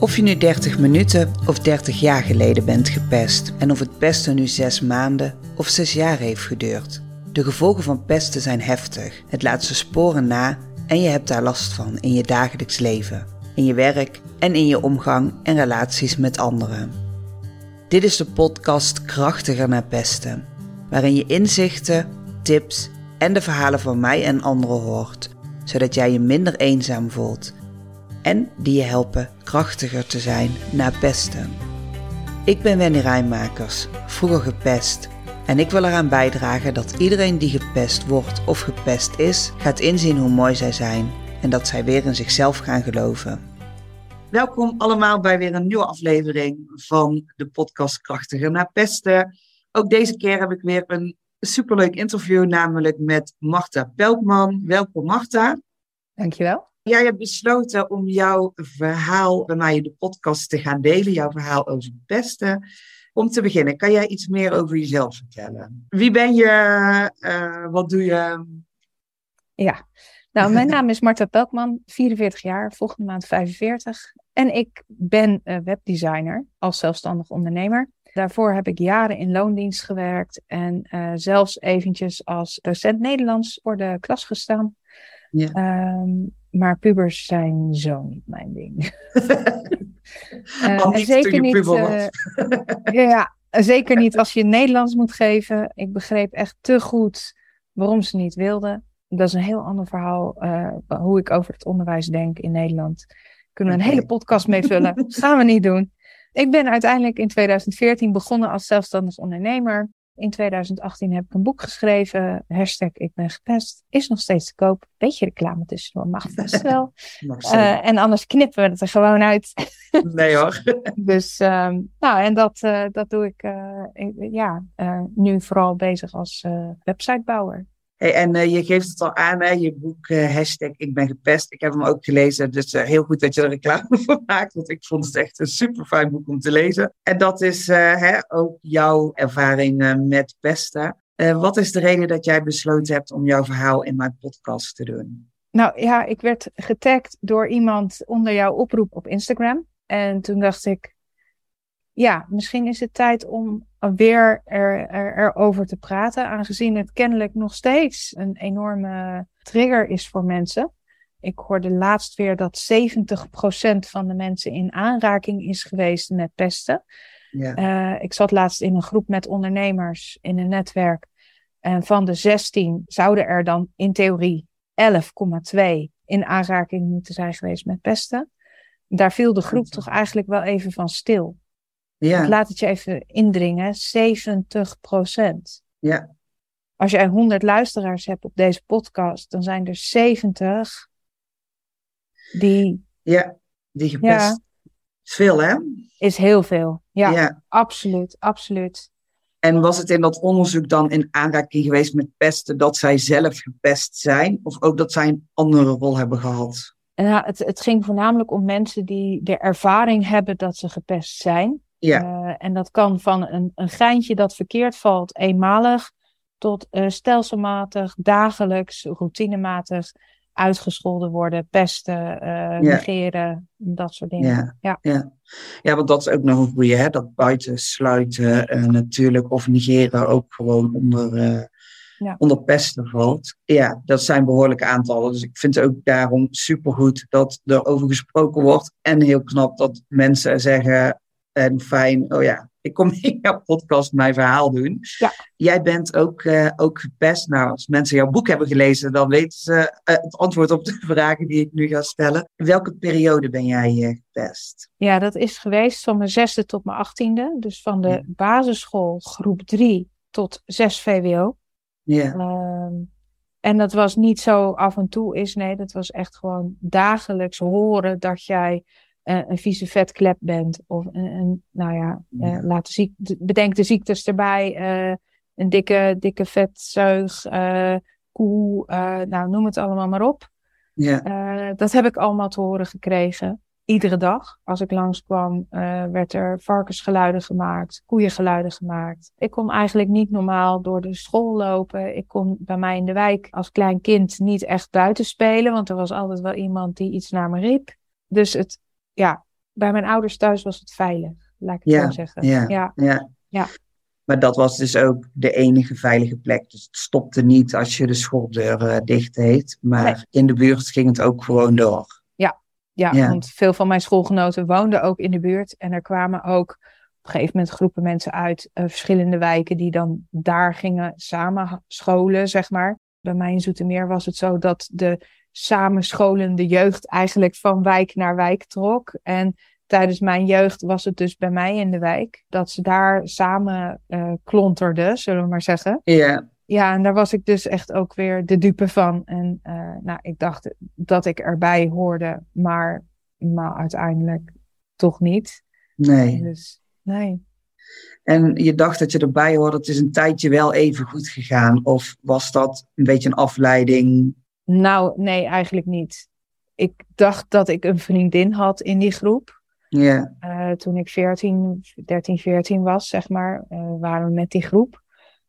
Of je nu 30 minuten of 30 jaar geleden bent gepest en of het pesten nu 6 maanden of 6 jaar heeft geduurd. De gevolgen van pesten zijn heftig. Het laat zijn sporen na en je hebt daar last van in je dagelijks leven, in je werk en in je omgang en relaties met anderen. Dit is de podcast Krachtiger naar pesten, waarin je inzichten, tips en de verhalen van mij en anderen hoort, zodat jij je minder eenzaam voelt en die je helpen krachtiger te zijn na pesten. Ik ben Wendy Rijnmakers, vroeger gepest. En ik wil eraan bijdragen dat iedereen die gepest wordt of gepest is, gaat inzien hoe mooi zij zijn en dat zij weer in zichzelf gaan geloven. Welkom allemaal bij weer een nieuwe aflevering van de podcast Krachtiger na pesten. Ook deze keer heb ik weer een superleuk interview, namelijk met Marta Pelkman. Welkom Marta. Dankjewel. Jij hebt besloten om jouw verhaal mij in de podcast te gaan delen, jouw verhaal over pesten. Om te beginnen, kan jij iets meer over jezelf vertellen? Wie ben je? Uh, wat doe je? Ja, nou, mijn naam is Marta Pelkman, 44 jaar, volgende maand 45. En ik ben webdesigner als zelfstandig ondernemer. Daarvoor heb ik jaren in loondienst gewerkt en uh, zelfs eventjes als docent Nederlands voor de klas gestaan. Ja. Um, maar pubers zijn zo niet mijn ding. uh, zeker niet. Uh, ja, zeker niet als je Nederlands moet geven. Ik begreep echt te goed waarom ze niet wilden. Dat is een heel ander verhaal uh, hoe ik over het onderwijs denk in Nederland. Kunnen we een hele podcast mee vullen? Gaan we niet doen. Ik ben uiteindelijk in 2014 begonnen als zelfstandig ondernemer. In 2018 heb ik een boek geschreven. Hashtag ik ben gepest. Is nog steeds te koop. Beetje reclame tussendoor. Mag best wel. uh, en anders knippen we het er gewoon uit. nee hoor. dus um, nou, en dat, uh, dat doe ik uh, ja, nu vooral bezig als websitebouwer. En uh, je geeft het al aan, hè, je boek uh, hashtag Ik ben gepest. Ik heb hem ook gelezen, dus uh, heel goed dat je er reclame voor maakt. Want ik vond het echt een super fijn boek om te lezen. En dat is hè, ook jouw ervaring met pesten. wat is de reden dat jij besloten hebt om jouw verhaal in mijn podcast te doen? Nou ja, ik werd getagd door iemand onder jouw oproep op Instagram. En toen dacht ik, ja, misschien is het tijd om weer er, er, erover te praten, aangezien het kennelijk nog steeds een enorme trigger is voor mensen. Ik hoorde laatst weer dat 70% van de mensen in aanraking is geweest met pesten. Ja. Uh, ik zat laatst in een groep met ondernemers in een netwerk. En van de 16 zouden er dan in theorie 11,2 in aanraking moeten zijn geweest met pesten. Daar viel de groep toch eigenlijk wel even van stil. Ja. laat het je even indringen. 70 procent. Ja. Als jij 100 luisteraars hebt op deze podcast, dan zijn er 70 die. Ja, die gepest. Ja, is veel, hè? Is heel veel. Ja, ja, absoluut, absoluut. En was het in dat onderzoek dan in aanraking geweest met pesten dat zij zelf gepest zijn? Of ook dat zij een andere rol hebben gehad? Nou, het, het ging voornamelijk om mensen die de ervaring hebben dat ze gepest zijn. Ja. Uh, en dat kan van een, een geintje dat verkeerd valt, eenmalig, tot uh, stelselmatig, dagelijks, routinematig uitgescholden worden, pesten, uh, negeren, dat soort dingen. Ja, ja. ja. ja want dat is ook nog een goede, hè? dat buitensluiten natuurlijk, of negeren ook gewoon onder, ja. onder pesten valt. Ja, dat zijn behoorlijke aantallen. Dus ik vind het ook daarom supergoed dat er over gesproken wordt. En heel knap dat mensen zeggen, en fijn, oh ja, ik kom in jouw podcast mijn verhaal doen. Ja. Jij bent ook, uh, ook gepest. Nou, als mensen jouw boek hebben gelezen, dan weten ze uh, het antwoord op de vragen die ik nu ga stellen. welke periode ben jij uh, gepest? Ja, dat is geweest van mijn zesde tot mijn achttiende. Dus van de ja. basisschool groep 3 tot 6 VWO. Ja. Ehm, en dat was niet zo af en toe is, nee, dat was echt gewoon dagelijks horen dat jij een vieze vetklep bent. Of een, een nou ja, uh, ja. laat de bedenk de ziektes erbij. Uh, een dikke, dikke vetzuig, koe, nou noem het allemaal maar op. Ja. dat heb ik allemaal te horen gekregen. Iedere dag. Als ik langskwam, werd er varkensgeluiden gemaakt, koeiengeluiden gemaakt. Ik kon eigenlijk niet normaal door de school lopen. Ik kon bij mij in de wijk als klein kind niet echt buiten spelen, want er was altijd wel iemand die iets naar me riep. Dus het, ja, bij mijn ouders thuis was het veilig, laat ik het Ja, zo zeggen. ja, ja. ja. Ja. Maar dat was dus ook de enige veilige plek. Dus het stopte niet als je de schooldeur eh, dicht deed. Maar Nee. in de buurt ging het ook gewoon door. Ja, Ja. want veel van mijn schoolgenoten woonden ook in de buurt. En er kwamen ook op een gegeven moment groepen mensen uit eh, verschillende wijken die dan daar gingen samen scholen, zeg maar. Bij mij in Zoetermeer was het zo dat de samenscholende jeugd eigenlijk van wijk naar wijk trok. En tijdens mijn jeugd was het dus bij mij in de wijk dat ze daar samen eh klonterden, zullen we maar zeggen. Ja, Ja, en daar was ik dus echt ook weer de dupe van. En eh, nou, ik dacht dat ik erbij hoorde, maar, maar uiteindelijk toch niet. nee. Dus nee. En je dacht dat je erbij hoorde. Het is een tijdje wel even goed gegaan. Of was dat een beetje een afleiding? Nou, nee, eigenlijk niet. Ik dacht dat ik een vriendin had in die groep. Ja, Eh, toen ik 14, 13, 14 was, zeg maar, eh, waren we met die groep.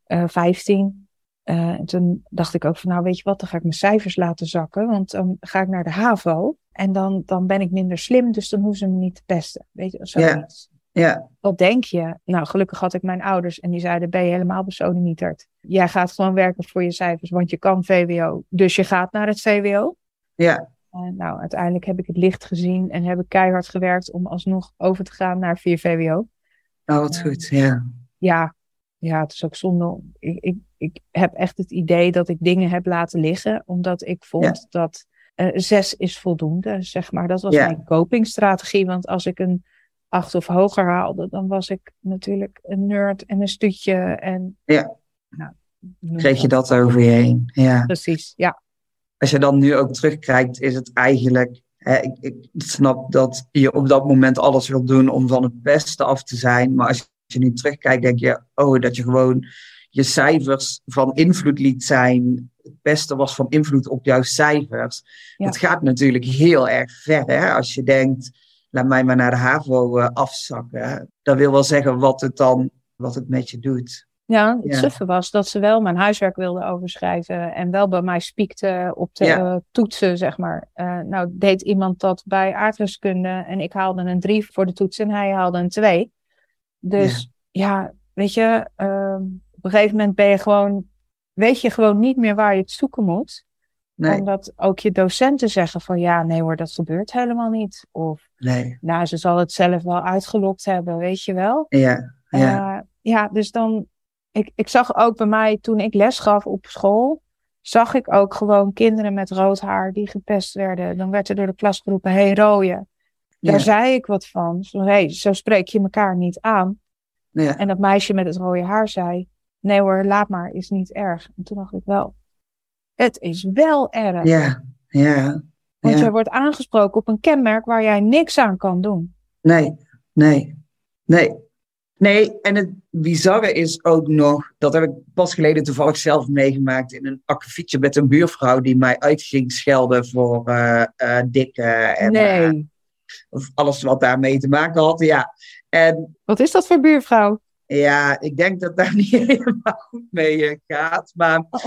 Eh 15. Eh, en toen dacht ik ook van, nou weet je wat, dan ga ik mijn cijfers laten zakken. Want dan ga ik naar de HAVO. En dan, dan ben ik minder slim, dus dan hoeven ze me niet te pesten. Weet je, zoiets. Ja, Wat denk je? Nou, gelukkig had ik mijn ouders en die zeiden, ben je helemaal besodemieterd. Jij gaat gewoon werken voor je cijfers, want je kan VWO. Dus je gaat naar het VWO. ja, En nou, uiteindelijk heb ik het licht gezien en heb ik keihard gewerkt om alsnog over te gaan naar 4 VWO. oh wat goed. Ja, Ja, ja, het is ook zonde. Ik, ik, ik heb echt het idee dat ik dingen heb laten liggen, omdat ik vond Ja. dat eh, zes is voldoende, zeg maar. Dat was Ja. mijn copingstrategie, want als ik een acht of hoger haalde, dan was ik natuurlijk een nerd en een stutje en... Ja. Nou, kreeg je dat over je heen. Ja. Precies, ja. Als je dan nu ook terugkijkt, is het eigenlijk. Hè, ik, ik snap dat je op dat moment alles wil doen om van het beste af te zijn. Maar als je nu terugkijkt, denk je, oh, dat je gewoon je cijfers van invloed liet zijn. Het beste was van invloed op jouw cijfers. Ja. Dat gaat natuurlijk heel erg ver. Hè? Als je denkt, laat mij maar naar de HAVO eh, afzakken. Dat wil wel zeggen wat het dan wat het met je doet. Ja, het Ja. suffe was dat ze wel mijn huiswerk wilden overschrijven en wel bij mij spiekte op de Ja. eh, toetsen, zeg maar. Eh, nou, deed iemand dat bij aardrijkskunde en ik haalde een drie voor de toets en hij haalde een twee. Dus ja, weet je, ehm, op een gegeven moment ben je gewoon, weet je gewoon niet meer waar je het zoeken moet. Nee, Omdat ook je docenten zeggen van ja, nee hoor, dat gebeurt helemaal niet. Of nee. nou, ze zal het zelf wel uitgelokt hebben, weet je wel. Ja, ja, Eh, ja, dus dan. Ik, ik zag ook bij mij toen ik les gaf op school. Zag ik ook gewoon kinderen met rood haar die gepest werden. Dan werd er door de klas geroepen: hey, rooie. Daar Ja. zei ik wat van. Zo, hey, zo spreek je elkaar niet aan. ja. En dat meisje met het rode haar zei: Nee hoor, laat maar, is niet erg. En toen dacht ik wel: Het is wel erg. Ja, ja. Want ja. je wordt aangesproken op een kenmerk waar jij niks aan kan doen. Nee, nee, nee. Nee, en het bizarre is ook nog, dat heb ik pas geleden toevallig zelf meegemaakt in een akkefietje met een buurvrouw die mij uit ging schelden voor eh eh, dikke en eh, of alles wat daarmee te maken had. Ja, en Wat is dat voor buurvrouw? ja, ik denk dat daar niet helemaal goed mee gaat. Maar, Oh.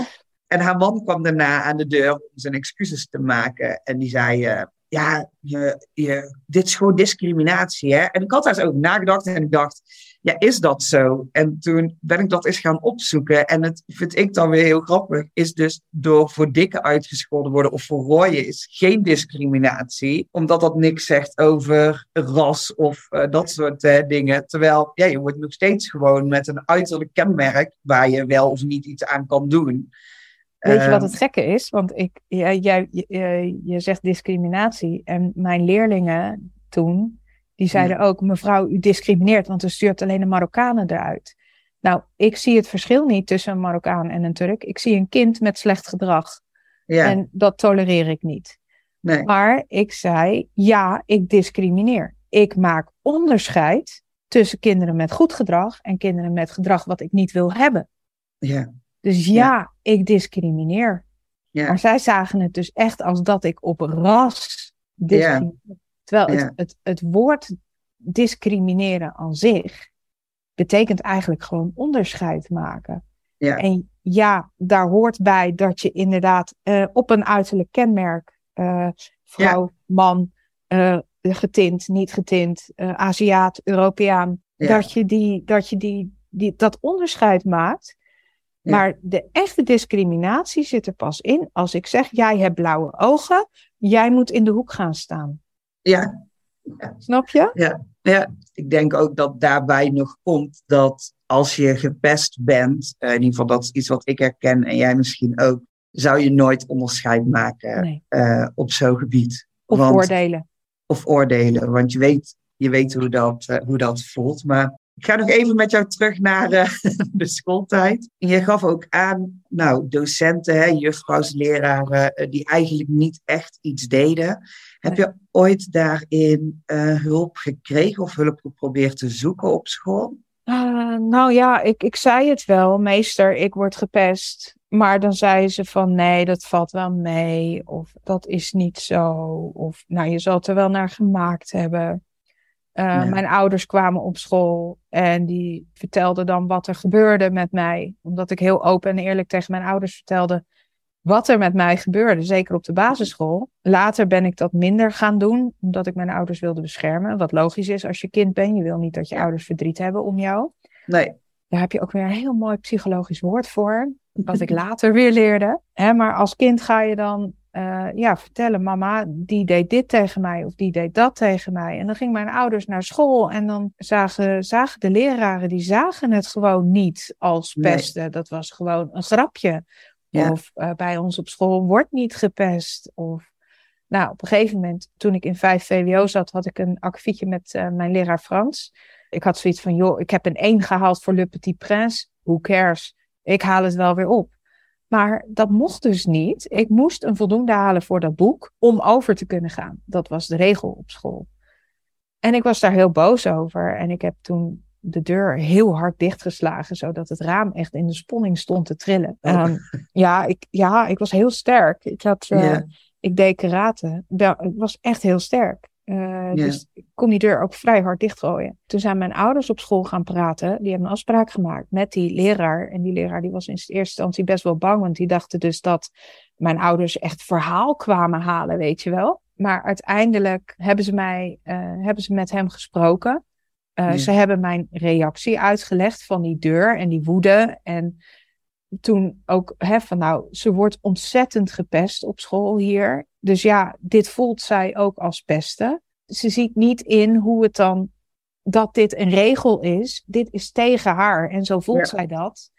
En haar man kwam daarna aan de deur om zijn excuses te maken. En die zei, eh, ja, je, je, dit is gewoon discriminatie. Hè? En ik had daar eens over nagedacht en ik dacht, ja, is dat zo? En toen ben ik dat eens gaan opzoeken. En het vind ik dan weer heel grappig, is dus door voor dikke uitgescholden worden of voor rooien is geen discriminatie. Omdat dat niks zegt over ras of eh, dat soort eh, dingen. Terwijl ja, je wordt nog steeds gewoon met een uiterlijk kenmerk waar je wel of niet iets aan kan doen. Weet je wat Ehm, het gekke is? Want ik, jij, jij, je, je zegt discriminatie. En mijn leerlingen toen, die zeiden ook, mevrouw, u discrimineert, want u stuurt alleen de Marokkanen eruit. Nou, ik zie het verschil niet tussen een Marokkaan en een Turk. Ik zie een kind met slecht gedrag. Ja, En dat tolereer ik niet. nee. Maar ik zei, ja, ik discrimineer. Ik maak onderscheid tussen kinderen met goed gedrag en kinderen met gedrag wat ik niet wil hebben. Ja, Dus ja, ik discrimineer. ja, Maar zij zagen het dus echt als dat ik op ras discrimineer. Terwijl het, het, het woord discrimineren aan zich betekent eigenlijk gewoon onderscheid maken. ja, En ja, daar hoort bij dat je inderdaad eh, op een uiterlijk kenmerk, eh, vrouw, man, eh, getint, niet getint, Aziat, Europeaan. Dat je, die, dat, je die, die, dat onderscheid maakt. Maar de echte discriminatie zit er pas in als ik zeg: jij hebt blauwe ogen, jij moet in de hoek gaan staan. Ja. ja. Snap je? Ja. ja, ik denk ook dat daarbij nog komt dat als je gepest bent, uh, in ieder geval dat is iets wat ik herken en jij misschien ook, zou je nooit onderscheid maken uh, op zo'n gebied. Of want, oordelen. Of oordelen, want je weet, je weet hoe, dat, uh, hoe dat voelt. Maar ik ga nog even met jou terug naar uh, de schooltijd. Je gaf ook aan, nou, docenten, hè, juffrouws, leraren, die eigenlijk niet echt iets deden. Heb je ooit daarin hulp gekregen of hulp geprobeerd te zoeken op school? Uh, nou ja, ik, ik zei het wel, meester, ik word gepest. Maar dan zei ze van nee, dat valt wel mee. Of dat is niet zo. Of nou, je zal het er wel naar gemaakt hebben. Uh, Mijn ouders kwamen op school en die vertelden dan wat er gebeurde met mij. Omdat ik heel open en eerlijk tegen mijn ouders vertelde wat er met mij gebeurde, zeker op de basisschool. Later ben ik dat minder gaan doen, omdat ik mijn ouders wilde beschermen. Wat logisch is als je kind bent. Je wil niet dat je ouders verdriet hebben om jou. Nee. Daar heb je ook weer een heel mooi psychologisch woord voor. Wat ik later weer leerde. Hè, maar als kind ga je dan uh, ja, vertellen, mama, die deed dit tegen mij of die deed dat tegen mij. En dan gingen mijn ouders naar school en dan zagen, zagen de leraren, die zagen het gewoon niet als pesten. Dat was gewoon een grapje. Of uh, bij ons op school wordt niet gepest. Of nou, op een gegeven moment, toen ik in 5 VWO zat, had ik een akkefietje met uh, mijn leraar Frans. Ik had zoiets van, joh, ik heb een 1 gehaald voor Le Petit Prince. Who cares? Ik haal het wel weer op. Maar dat mocht dus niet. Ik moest een voldoende halen voor dat boek om over te kunnen gaan. Dat was de regel op school. En ik was daar heel boos over. En ik heb toen de deur heel hard dichtgeslagen, zodat het raam echt in de sponning stond te trillen. Oh. Um, ja, ik, ja, ik was heel sterk. Ik, had, uh, ik deed karate. Ik was echt heel sterk. Uh, Dus ik kon die deur ook vrij hard dichtgooien. Toen zijn mijn ouders op school gaan praten. Die hebben een afspraak gemaakt met die leraar. En die leraar die was in eerste instantie best wel bang. Want die dachten dus dat mijn ouders echt verhaal kwamen halen, weet je wel. Maar uiteindelijk hebben ze, mij, uh, hebben ze met hem gesproken. Uh, Ze hebben mijn reactie uitgelegd van die deur en die woede. En toen ook hè, van nou, ze wordt ontzettend gepest op school hier. Dus ja, dit voelt zij ook als pesten. Ze ziet niet in hoe het dan dat dit een regel is. Dit is tegen haar en zo voelt zij dat.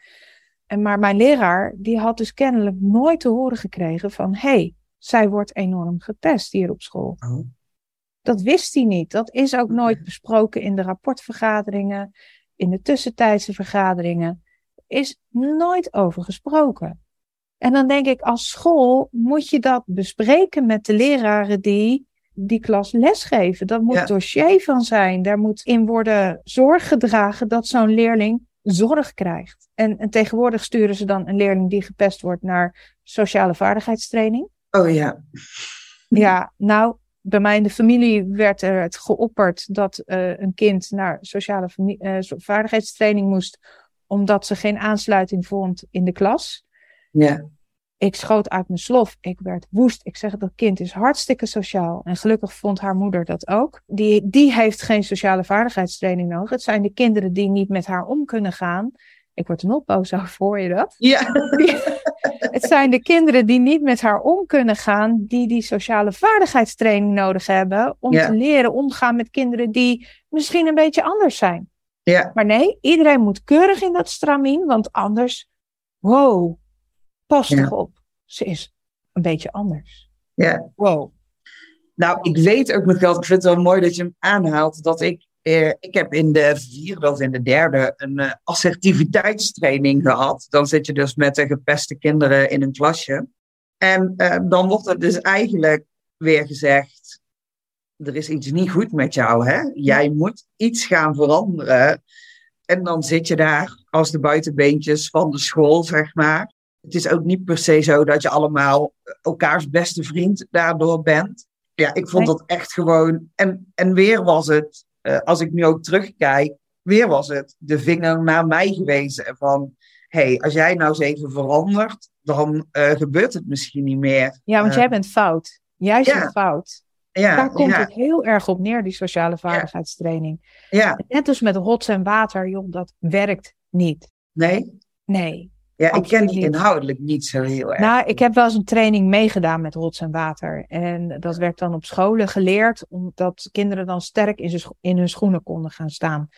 En maar mijn leraar, die had dus kennelijk nooit te horen gekregen van hé, hey, zij wordt enorm gepest hier op school. Oh. Dat wist hij niet. Dat is ook nooit besproken in de rapportvergaderingen, in de tussentijdse vergaderingen. Is nooit over gesproken. En dan denk ik, als school moet je dat bespreken met de leraren die die klas lesgeven. Dat moet ja. dossier van zijn. Daar moet in worden zorg gedragen dat zo'n leerling zorg krijgt. En, en, tegenwoordig sturen ze dan een leerling die gepest wordt naar sociale vaardigheidstraining. Oh ja. Ja, nou, bij mij in de familie werd er het geopperd dat uh, een kind naar sociale uh, vaardigheidstraining moest, omdat ze geen aansluiting vond in de klas. Ja. Ik schoot uit mijn slof. Ik werd woest. Ik zeg, dat kind is hartstikke sociaal. En gelukkig vond haar moeder dat ook. Die, die heeft geen sociale vaardigheidstraining nodig. Het zijn de kinderen die niet met haar om kunnen gaan. Ik word er nog boos over, hoor je dat? Ja. het zijn de kinderen die niet met haar om kunnen gaan, die die sociale vaardigheidstraining nodig hebben om te leren omgaan met kinderen die misschien een beetje anders zijn. Ja. Maar nee, iedereen moet keurig in dat stramien, want anders, wow, pas toch op, ze is een beetje anders. Ja. Wow. Nou, ik weet ook nog wel, ik vind het wel mooi dat je hem aanhaalt, dat ik uh, ik heb in de vierde of in de derde een uh, assertiviteitstraining gehad. Dan zit je dus met de gepeste kinderen in een klasje. En uh, dan wordt er dus eigenlijk weer gezegd: er is iets niet goed met jou, hè? Jij moet iets gaan veranderen. En dan zit je daar als de buitenbeentjes van de school, zeg maar. Het is ook niet per se zo dat je allemaal elkaars beste vriend daardoor bent. Ja, ik vond dat echt gewoon. En, en weer was het uh, als ik nu ook terugkijk, weer was het de vinger naar mij gewezen. Van, hey, als jij nou eens even verandert, dan uh, gebeurt het misschien niet meer. Ja, want uh, jij bent fout. Jij bent ja. fout. Ja, Daar komt ja, het heel erg op neer, die sociale vaardigheidstraining. ja, Net als met rots en water, joh, dat werkt niet. nee. Nee. Ja, ik ken die inhoudelijk niet zo heel erg. Nou, ik heb wel eens een training meegedaan met rots en water. En dat werd dan op scholen geleerd, omdat kinderen dan sterk in, scho- in hun schoenen konden gaan staan.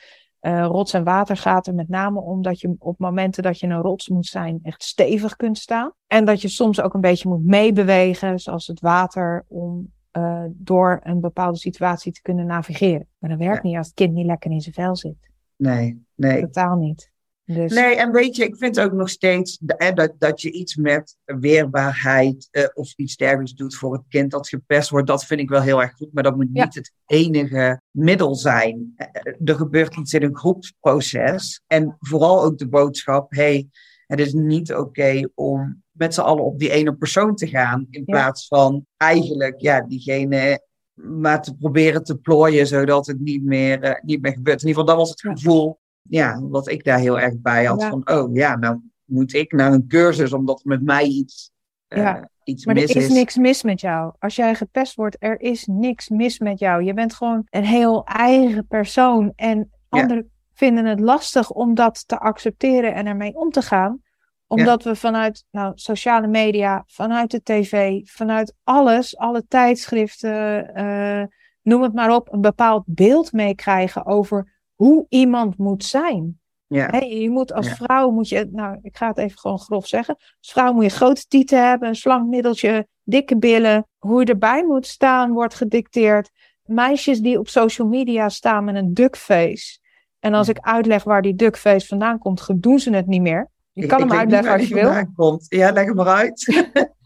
Eh, rots en water gaat er met name om dat je op momenten dat je een rots moet zijn, echt stevig kunt staan. En dat je soms ook een beetje moet meebewegen, zoals het water, om eh, door een bepaalde situatie te kunnen navigeren. Maar dat werkt Ja. niet als het kind niet lekker in zijn vel zit. Nee, nee. Totaal niet. Dus Nee, en weet je, ik vind ook nog steeds eh, dat, dat je iets met weerbaarheid eh, of iets dergelijks doet voor het kind dat gepest wordt. Dat vind ik wel heel erg goed, maar dat moet Ja. niet het enige middel zijn. Eh, Er gebeurt iets in een groepsproces. En vooral ook de boodschap, hey, het is niet oké om met z'n allen op die ene persoon te gaan. In Ja. plaats van eigenlijk, ja, diegene maar te proberen te plooien, zodat het niet meer, eh, niet meer gebeurt. In ieder geval, dat was het gevoel ja, wat ik daar heel erg bij had. Ja. Van, oh ja, nou moet ik naar een cursus omdat er met mij iets, eh, Ja. iets Maar mis er is, niks mis met jou. Als jij gepest wordt, er is niks mis met jou. Je bent gewoon een heel eigen persoon. En anderen vinden het lastig om dat te accepteren en ermee om te gaan. Omdat we vanuit nou, sociale media, vanuit de tv, vanuit alles, alle tijdschriften, eh, noem het maar op, een bepaald beeld meekrijgen over hoe iemand moet zijn. Ja, je moet als Ja. vrouw, moet je, nou, ik ga het even gewoon grof zeggen. Als vrouw moet je grote tieten hebben, een slank middeltje, dikke billen. Hoe je erbij moet staan, wordt gedicteerd. Meisjes die op social media staan met een duckface. En als Ja. ik uitleg waar die duckface vandaan komt, doen ze het niet meer. Je kan ik hem uitleggen als je wil. Komt. Ja, leg hem maar uit.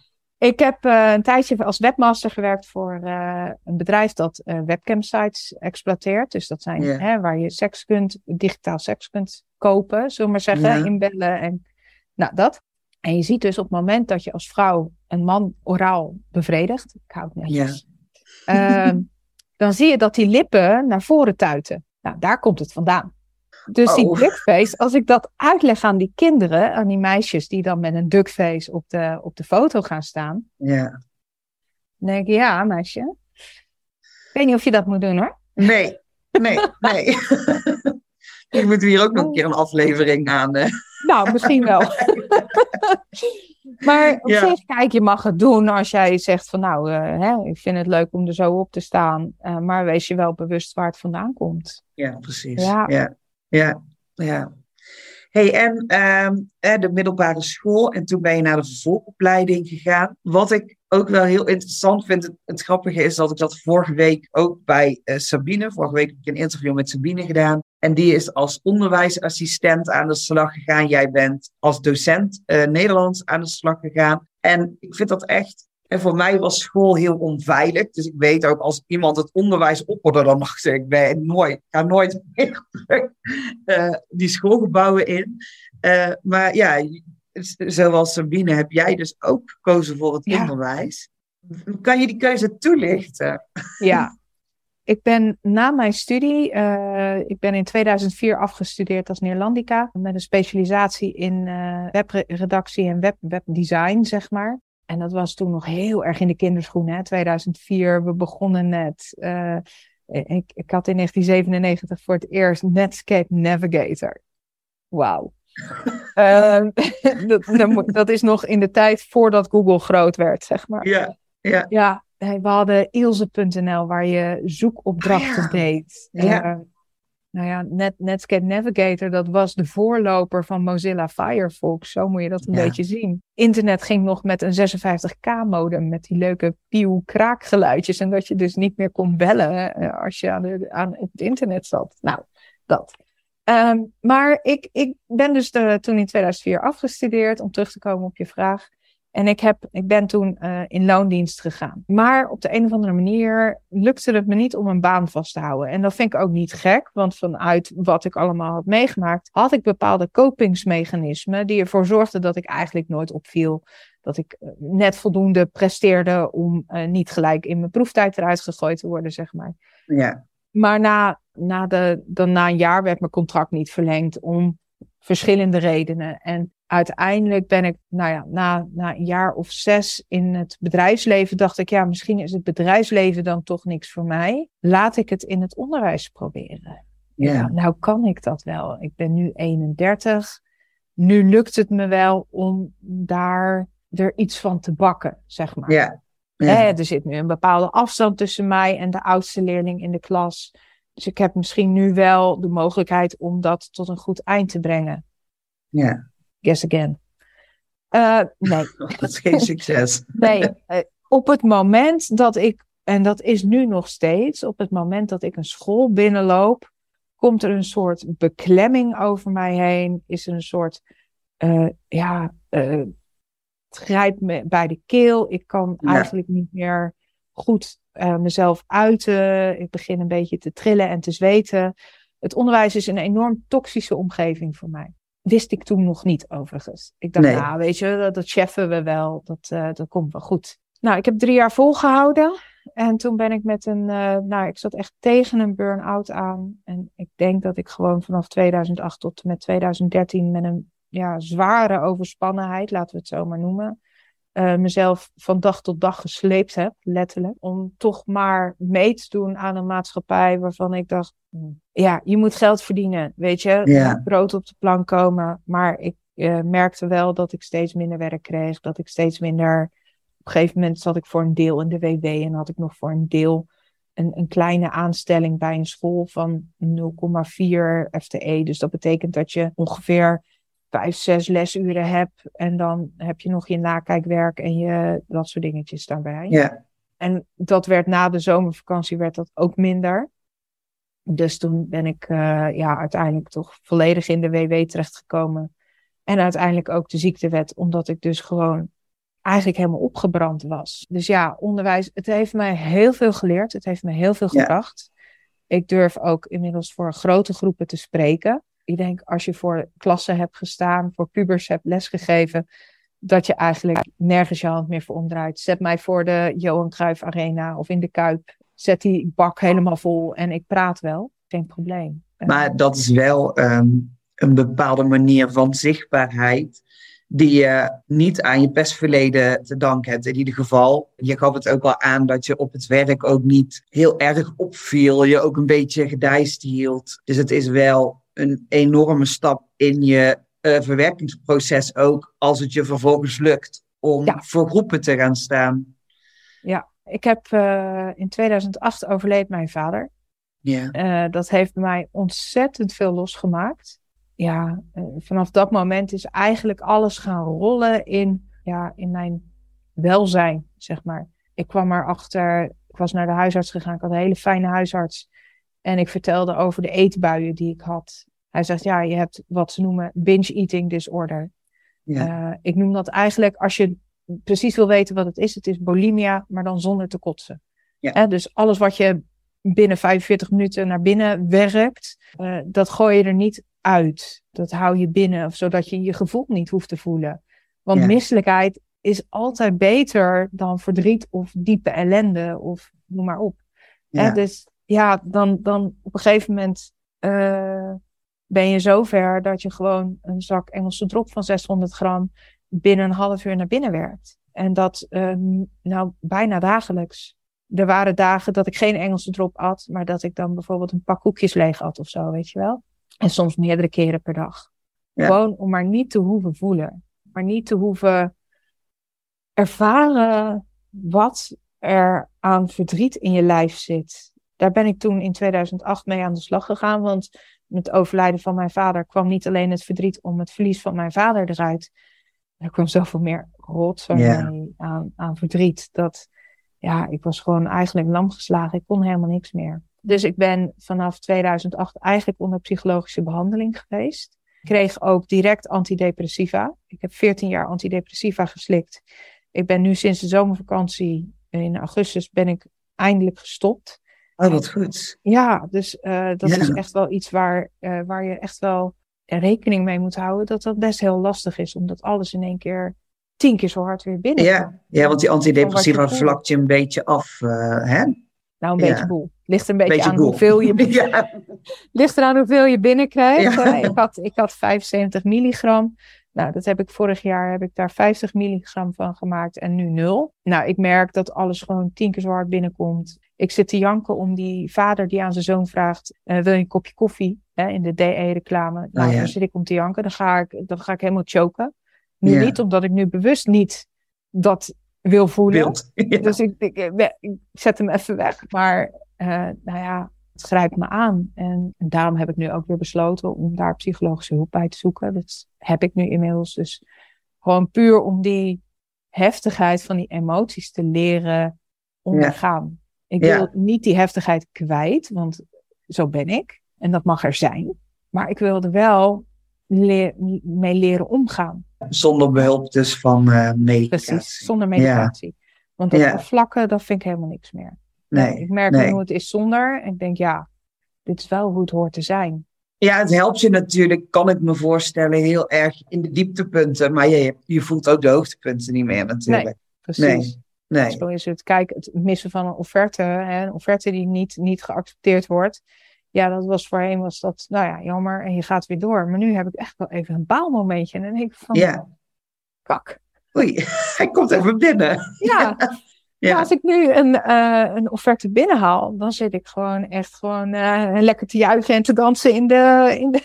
Ik heb eh, een tijdje als webmaster gewerkt voor eh, een bedrijf dat eh, webcam-sites exploiteert. Dus dat zijn hè, waar je seks kunt, digitaal seks kunt kopen, zullen we maar zeggen, Ja. inbellen en nou dat. En je ziet dus op het moment dat je als vrouw een man oraal bevredigt, ik hou het netjes, ehm, dan zie je dat die lippen naar voren tuiten. Nou, daar komt het vandaan. Dus die Oh. duckface, als ik dat uitleg aan die kinderen, aan die meisjes die dan met een duckface op de, op de foto gaan staan, Ja. dan denk ik, ja, meisje. Ik weet niet of je dat moet doen hoor. Nee, nee, nee. Ik moet hier ook nog een keer een aflevering aan. eh. Nou, misschien wel. maar op Ja. zich, kijk, je mag het doen als jij zegt van nou, eh, hè, ik vind het leuk om er zo op te staan. eh, maar wees je wel bewust waar het vandaan komt. Ja, precies. Ja. Ja, ja, ja. Hey, en ehm, eh, de middelbare school, en toen ben je naar de vervolgopleiding gegaan. Wat ik ook wel heel interessant vind, het, het grappige is dat ik dat vorige week ook bij eh, Sabine, vorige week heb ik een interview met Sabine gedaan. En die is als onderwijsassistent aan de slag gegaan. Jij bent als docent eh, Nederlands aan de slag gegaan. En ik vind dat echt en voor mij was school heel onveilig. Dus ik weet ook als iemand het onderwijs opperde, dan dacht ik, ik ben nooit, ik ga nooit meer eh, die schoolgebouwen in. Eh, maar ja, zoals Sabine heb jij dus ook gekozen voor het Ja. onderwijs. Kan je die keuze toelichten? Ja. Ik ben na mijn studie, eh, ik ben in 2004 afgestudeerd als Neerlandica. Met een specialisatie in eh, webredactie en web, webdesign, zeg maar. En dat was toen nog heel erg in de kinderschoenen, hè? 2004, we begonnen net. Eh, ik, ik had in 1997 voor het eerst Netscape Navigator. Wauw. Ehm, dat, dat is nog in de tijd voordat Google groot werd, zeg maar. Ja, ja, Ja, we hadden Ilse.nl waar je zoekopdrachten Ah, ja. deed. Ja. Eh, nou ja, Net, Netscape Navigator, dat was de voorloper van Mozilla Firefox. Zo moet je dat een Ja. beetje zien. Internet ging nog met een 56k modem met die leuke pieuw kraakgeluidjes. En dat je dus niet meer kon bellen eh, als je aan, de, aan het internet zat. Nou, dat. Ehm, maar ik, ik ben dus de, toen in 2004 afgestudeerd, om terug te komen op je vraag. En ik, heb, ik ben toen eh, in loondienst gegaan. Maar op de een of andere manier lukte het me niet om een baan vast te houden. En dat vind ik ook niet gek, want vanuit wat ik allemaal had meegemaakt, had ik bepaalde kopingsmechanismen die ervoor zorgden dat ik eigenlijk nooit opviel. Dat ik eh, net voldoende presteerde om eh, niet gelijk in mijn proeftijd eruit gegooid te worden, zeg maar. ja. Maar na, na, de, dan na een jaar werd mijn contract niet verlengd om verschillende redenen. En uiteindelijk ben ik, nou ja, na, na een jaar of zes in het bedrijfsleven, dacht ik, ja, misschien is het bedrijfsleven dan toch niks voor mij. Laat ik het in het onderwijs proberen. Ja. nou kan ik dat wel. Ik ben nu 31. Nu lukt het me wel om daar er iets van te bakken, zeg maar. Ja. ja. er zit nu een bepaalde afstand tussen mij en de oudste leerling in de klas. Dus ik heb misschien nu wel de mogelijkheid om dat tot een goed eind te brengen. Ja. Guess again. Uh, nee. dat is geen succes. nee. Uh, op het moment dat ik, en dat is nu nog steeds, op het moment dat ik een school binnenloop, komt er een soort beklemming over mij heen. Is er een soort, uh, ja, het grijpt me bij de keel. Ik kan eigenlijk niet meer goed mezelf uiten. Ik begin een beetje te trillen en te zweten. Het onderwijs is een enorm toxische omgeving voor mij. Wist ik toen nog niet, overigens. Ik dacht, nou, weet je, dat, dat cheffen we wel. Dat, uh, dat komt wel goed. Nou, ik heb drie jaar volgehouden. En toen ben ik met een, uh, nou, ik zat echt tegen een burn-out aan. En ik denk dat ik gewoon vanaf 2008 tot met 2013 met een ja, zware overspannenheid, laten we het zo maar noemen, uh, mezelf van dag tot dag gesleept heb, letterlijk. Om toch maar mee te doen aan een maatschappij waarvan ik dacht, hmm, ja, je moet geld verdienen, weet je. Brood op de plank komen. Maar ik uh, merkte wel dat ik steeds minder werk kreeg, dat ik steeds minder... Op een gegeven moment zat ik voor een deel in de WW en had ik nog voor een deel een, een kleine aanstelling bij een school van 0,4 FTE. Dus dat betekent dat je ongeveer vijf, zes lesuren heb. En dan heb je nog je nakijkwerk en je, dat soort dingetjes daarbij. Ja. En dat werd na de zomervakantie werd dat ook minder. Dus toen ben ik uh, ja, uiteindelijk toch volledig in de WW terechtgekomen. En uiteindelijk ook de ziektewet, omdat ik dus gewoon eigenlijk helemaal opgebrand was. Dus ja, onderwijs, het heeft mij heel veel geleerd. Het heeft me heel veel gebracht. Ik durf ook inmiddels voor grote groepen te spreken ik denk als je voor klassen hebt gestaan, voor pubers hebt lesgegeven, dat je eigenlijk nergens je hand meer voor omdraait. Zet mij voor de Johan Cruijff Arena of in de Kuip. Zet die bak helemaal vol en ik praat wel. Geen probleem. Maar dat is wel um, een bepaalde manier van zichtbaarheid die je niet aan je pestverleden te danken hebt. In ieder geval, je gaf het ook wel aan dat je op het werk ook niet heel erg opviel. Je ook een beetje gedijst hield. Dus het is wel een enorme stap in je uh, verwerkingsproces ook, als het je vervolgens lukt om voor groepen te gaan staan. Ja, ik heb uh, in 2008 overleed mijn vader. Ja. Uh, dat heeft mij ontzettend veel losgemaakt. Ja, vanaf dat moment is eigenlijk alles gaan rollen in, ja, in mijn welzijn, zeg maar. Ik kwam erachter, ik was naar de huisarts gegaan, ik had een hele fijne huisarts. En ik vertelde over de eetbuien die ik had. Hij zegt, ja, je hebt wat ze noemen binge eating disorder. Ja. Uh, ik noem dat eigenlijk, als je precies wil weten wat het is, het is bulimia, maar dan zonder te kotsen. Ja. dus alles wat je binnen 45 minuten naar binnen werkt, uh, dat gooi je er niet uit. Dat hou je binnen, zodat je je gevoel niet hoeft te voelen. Want ja. misselijkheid is altijd beter dan verdriet of diepe ellende of noem maar op. Ja. dus ja, dan, dan op een gegeven moment uh, ben je zover dat je gewoon een zak Engelse drop van 600 gram binnen een half uur naar binnen werkt. En dat uh, nou bijna dagelijks. Er waren dagen dat ik geen Engelse drop at, maar dat ik dan bijvoorbeeld een pak koekjes leeg at of zo, weet je wel. En soms meerdere keren per dag. Ja. Gewoon om maar niet te hoeven voelen. Maar niet te hoeven ervaren wat er aan verdriet in je lijf zit daar ben ik toen in 2008 mee aan de slag gegaan. Want met het overlijden van mijn vader kwam niet alleen het verdriet om het verlies van mijn vader eruit. Er kwam zoveel meer rotzooi yeah. aan, aan verdriet. Dat ja, ik was gewoon eigenlijk lam geslagen. Ik kon helemaal niks meer. Dus ik ben vanaf 2008 eigenlijk onder psychologische behandeling geweest. Ik kreeg ook direct antidepressiva. Ik heb 14 jaar antidepressiva geslikt. Ik ben nu sinds de zomervakantie in augustus ben ik eindelijk gestopt. Oh, wat goed. Ja, dus uh, dat ja. is echt wel iets waar, uh, waar je echt wel rekening mee moet houden. Dat dat best heel lastig is, omdat alles in één keer tien keer zo hard weer binnen Ja, ja want die antidepressiva vlakt je een beetje af, uh, hè? Nou, een beetje boel. Ligt er een beetje, beetje aan boel. hoeveel je, ja. ligt eraan hoeveel je binnenkrijgt. Ja. ik, had, ik had 75 milligram. Nou, dat heb ik vorig jaar, heb ik daar 50 milligram van gemaakt en nu nul. Nou, ik merk dat alles gewoon tien keer zo hard binnenkomt. Ik zit te janken om die vader die aan zijn zoon vraagt, uh, wil je een kopje koffie? Hè, in de DE-reclame. Nou, Oh, ja. dan zit ik om te janken, dan ga ik, dan ga ik helemaal choken. Nu Ja. niet, omdat ik nu bewust niet dat wil voelen. Ja. Dus ik, ik, ik, ik zet hem even weg. Maar eh, nou ja, het grijpt me aan. En, en daarom heb ik nu ook weer besloten om daar psychologische hulp bij te zoeken. Dat heb ik nu inmiddels. Dus gewoon puur om die heftigheid van die emoties te leren ondergaan. Ik Ja. wil niet die heftigheid kwijt, want zo ben ik. En dat mag er zijn. Maar ik wil er wel leer- mee leren omgaan. Zonder behulp dus van eh medicatie. Precies, zonder medicatie. Want dat Ja. vlakken, dat vind ik helemaal niks meer. Nee. ik merk nee. hoe het is zonder. En ik denk, ja, dit is wel hoe het hoort te zijn. Ja, het helpt je natuurlijk, kan ik me voorstellen, heel erg in de dieptepunten. Maar je, je voelt ook de hoogtepunten niet meer natuurlijk. Precies. Nee. Zo is het. Kijk, het missen van een offerte, hè, een offerte die niet, niet geaccepteerd wordt. Ja, dat was voorheen was dat, nou ja, jammer. En je gaat weer door. Maar nu heb ik echt wel even een baalmomentje. En dan denk ik van, Ja. kak. Oei, hij komt even binnen. Ja, Ja. Als ik nu een, eh, een offerte binnenhaal, dan zit ik gewoon echt gewoon eh, lekker te juichen en te dansen in de, in de,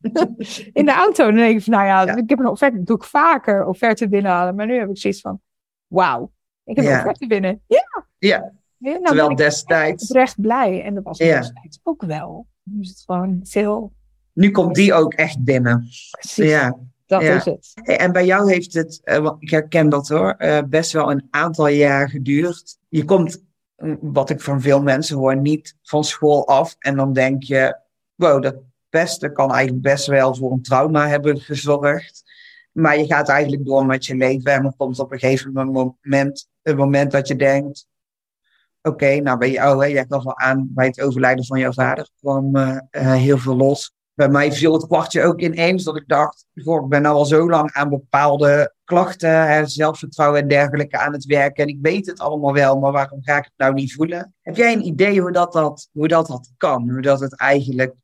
in de auto. Dan denk ik van, nou ja, Ja. ik heb een offerte, dat doe ik vaker, offerte binnenhalen. Maar nu heb ik zoiets van, wauw, ik heb Ja. een offerte binnen. Ja, Ja, ja nou terwijl ben ik destijds, oprecht blij. En dat was ik Ja. destijds ook wel. Nu is het gewoon heel nu komt die ook echt binnen. precies, Ja. dat ja. is het. En bij jou heeft het, eh, want ik herken dat hoor, eh, best wel een aantal jaar geduurd. Je komt, mm, wat ik van veel mensen hoor, niet van school af. En dan denk je, wow, dat pesten kan eigenlijk best wel voor een trauma hebben gezorgd. Maar je gaat eigenlijk door met je leven en dan komt op een gegeven moment een moment dat je denkt, oké, nou bij jou, hè, jij gaf al aan, bij het overlijden van jouw vader kwam eh, eh, heel veel los bij mij viel het kwartje ook ineens dat ik dacht, goh, ik ben nou al zo lang aan bepaalde klachten, zelfvertrouwen en dergelijke aan het werken. En ik weet het allemaal wel, maar waarom ga ik het nou niet voelen? Heb jij een idee hoe dat, dat, hoe dat, dat kan? Hoe dat het eigenlijk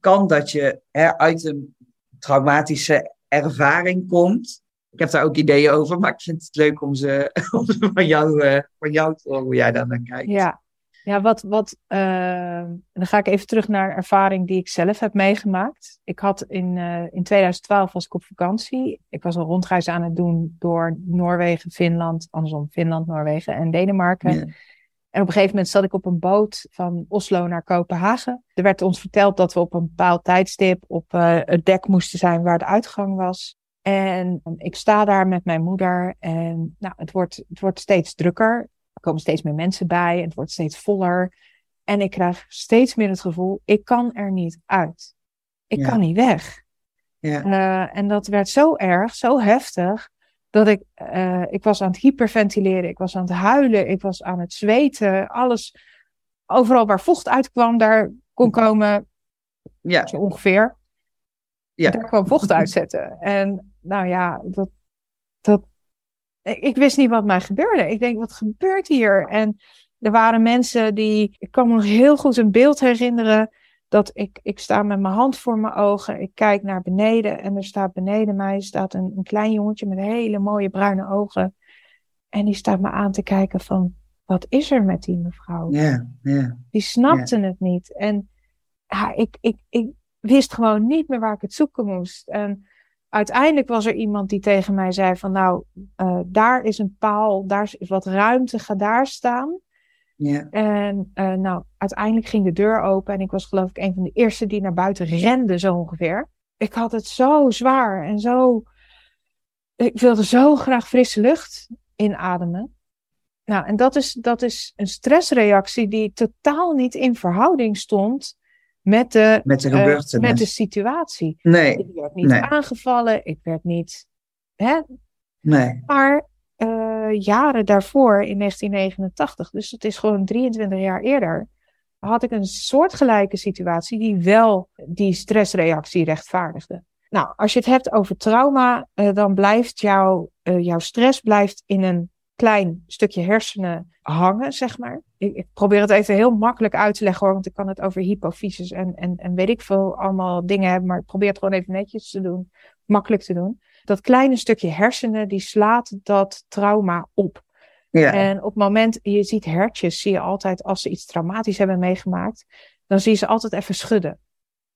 kan dat je uit een traumatische ervaring komt? Ik heb daar ook ideeën over, maar ik vind het leuk om ze, om ze van, jou, eh, van jou te horen, hoe jij daar naar kijkt. Ja, ja wat, wat eh, dan ga ik even terug naar een ervaring die ik zelf heb meegemaakt. Ik had in, eh, in 2012 was ik op vakantie. Ik was een rondreis aan het doen door Noorwegen, Finland, andersom Finland, Noorwegen en Denemarken. Ja. En op een gegeven moment zat ik op een boot van Oslo naar Kopenhagen. Er werd ons verteld dat we op een bepaald tijdstip op eh, het dek moesten zijn waar de uitgang was. En ik sta daar met mijn moeder en nou, het, wordt, het wordt steeds drukker. Er komen steeds meer mensen bij het wordt steeds voller. En ik krijg steeds meer het gevoel, ik kan er niet uit. Ik Ja. kan niet weg. Ja. Eh, en dat werd zo erg, zo heftig, dat ik, eh, ik was aan het hyperventileren, ik was aan het huilen, ik was aan het zweten, alles, overal waar vocht uitkwam, daar kon komen, Ja. zo ongeveer, Ja. daar kwam vocht uitzetten. En nou ja, dat, dat, ik wist niet wat mij gebeurde. Ik denk, wat gebeurt hier? En er waren mensen die, ik kan me nog heel goed een beeld herinneren, dat ik, ik sta met mijn hand voor mijn ogen, ik kijk naar beneden en er staat beneden mij staat een, een klein jongetje met hele mooie bruine ogen. En die staat me aan te kijken van, wat is er met die mevrouw? Ja. Ja. Die snapte het niet. En ja, ik, ik, ik wist gewoon niet meer waar ik het zoeken moest. En uiteindelijk was er iemand die tegen mij zei van nou, eh, daar is een paal, daar is wat ruimte, ga daar staan. Ja. En eh, nou, uiteindelijk ging de deur open en ik was geloof ik een van de eerste die naar buiten rende zo ongeveer. Ik had het zo zwaar en zo, ik wilde zo graag frisse lucht inademen. Nou, en dat is, dat is een stressreactie die totaal niet in verhouding stond met de, Met de eh, gebeurtenis. met de situatie. Nee. Ik werd niet Nee. aangevallen, ik werd niet. Hè? Nee. Maar eh, jaren daarvoor, in 1989, dus het is gewoon 23 jaar eerder, had ik een soortgelijke situatie die wel die stressreactie rechtvaardigde. Nou, als je het hebt over trauma, eh, dan blijft jouw, jouw stress blijft in een klein stukje hersenen hangen, zeg maar. Ik, ik probeer het even heel makkelijk uit te leggen hoor, want ik kan het over hypofyses en, en, en weet ik veel allemaal dingen hebben, maar ik probeer het gewoon even netjes te doen. makkelijk te doen. Dat kleine stukje hersenen, die slaat dat trauma op. Ja. En op het moment, je ziet hertjes, zie je altijd als ze iets traumatisch hebben meegemaakt, dan zie je ze altijd even schudden.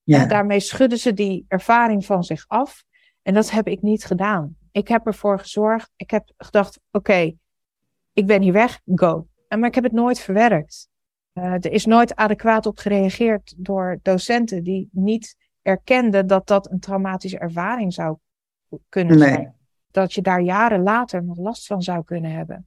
Ja. En daarmee schudden ze die ervaring van zich af. En dat heb ik niet gedaan. Ik heb ervoor gezorgd, ik heb gedacht, oké, ik ben hier weg, go. En, maar ik heb het nooit verwerkt. Uh, er is nooit adequaat op gereageerd door docenten die niet erkenden dat dat een traumatische ervaring zou kunnen zijn. Dat je daar jaren later nog last van zou kunnen hebben.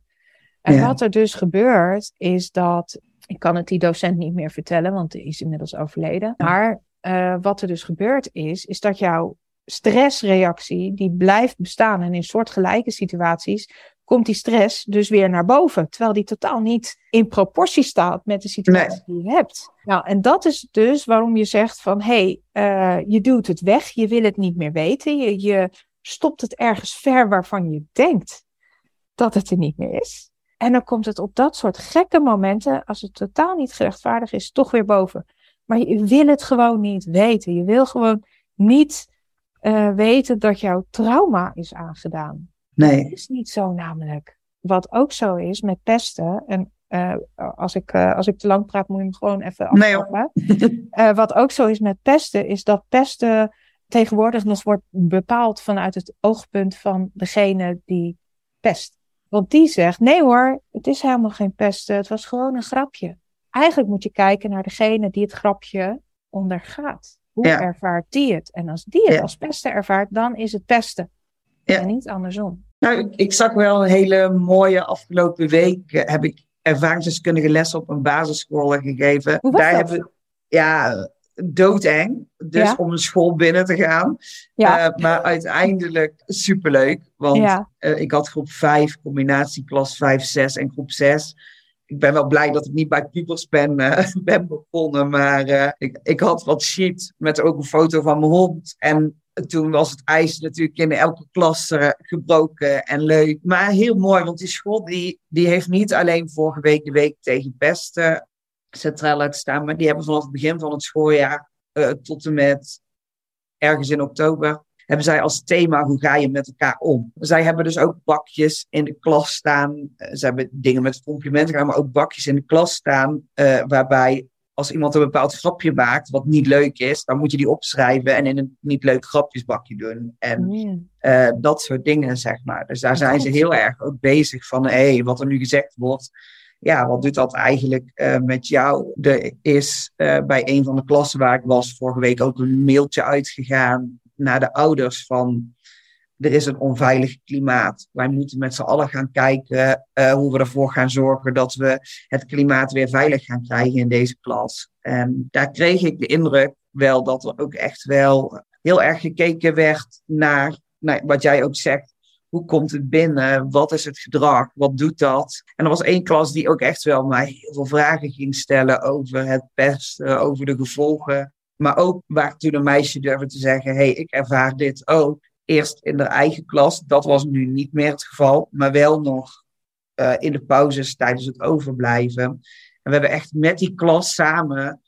En wat er dus gebeurt, is dat. Ik kan het die docent niet meer vertellen, want die is inmiddels overleden. Maar uh, wat er dus gebeurt is, is dat jouw stressreactie, die blijft bestaan. En in soortgelijke situaties komt die stress dus weer naar boven. Terwijl die totaal niet in proportie staat met de situatie die je hebt. Nou, en dat is dus waarom je zegt van, hé, hey, uh, je duwt het weg, je wil het niet meer weten. Je, je stopt het ergens ver waarvan je denkt dat het er niet meer is. En dan komt het op dat soort gekke momenten, als het totaal niet gerechtvaardigd is, toch weer boven. Maar je wil het gewoon niet weten. Je wil gewoon niet uh, weten dat jouw trauma is aangedaan. Nee. Dat is niet zo namelijk. Wat ook zo is met pesten, en uh, als, ik, uh, als ik te lang praat, moet je hem gewoon even afpakken. Nee, wat ook zo is met pesten, is dat pesten tegenwoordig nog wordt bepaald vanuit het oogpunt van degene die pest. Want die zegt, nee hoor, het is helemaal geen pesten, het was gewoon een grapje. Eigenlijk moet je kijken naar degene die het grapje ondergaat. Hoe ervaart die het? En als die het als pesten ervaart, dan is het pesten. En niet andersom. Nou, ik, zag wel een hele mooie afgelopen week. Heb ik ervaringsdeskundige lessen op een basisschool gegeven. Hoe was Daar dat? Hebben, ja, doodeng. Dus om een school binnen te gaan. Ja. Uh, maar uiteindelijk superleuk. Want ja. uh, ik had groep 5, combinatie klas 5, 6 en groep 6. Ik ben wel blij dat ik niet bij pubers ben, uh, ben begonnen. Maar ik, ik had wat sheet met ook een foto van mijn hond. En toen was het ijs natuurlijk in elke klas gebroken en leuk. Maar heel mooi, want die school die, die heeft niet alleen vorige week de week tegen pesten centraal uitstaan. Maar die hebben vanaf het begin van het schooljaar tot en met ergens in oktober hebben zij als thema hoe ga je met elkaar om. Zij hebben dus ook bakjes in de klas staan. Eh, ze hebben dingen met complimenten gedaan, maar ook bakjes in de klas staan. Uh, waarbij als iemand een bepaald grapje maakt wat niet leuk is, dan moet je die opschrijven en in een niet leuk grapjesbakje doen. En uh, dat soort dingen, zeg maar. Dus daar zijn ze heel erg ook bezig van, hé, hey, wat er nu gezegd wordt, ja, wat doet dat eigenlijk uh, met jou? Er is uh, bij een van de klassen waar ik was vorige week ook een mailtje uitgegaan naar de ouders van er is een onveilig klimaat. Wij moeten met z'n allen gaan kijken uh, hoe we ervoor gaan zorgen dat we het klimaat weer veilig gaan krijgen in deze klas. En daar kreeg ik de indruk wel dat er ook echt wel heel erg gekeken werd naar, wat jij ook zegt, hoe komt het binnen? Wat is het gedrag? Wat doet dat? En er was één klas die ook echt wel mij heel veel vragen ging stellen over het pesten, over de gevolgen. Maar ook waar toen een meisje durfde te zeggen: hé, hey, ik ervaar dit ook. Eerst in haar eigen klas, dat was nu niet meer het geval, maar wel nog uh, in de pauzes tijdens het overblijven. En we hebben echt met die klas samen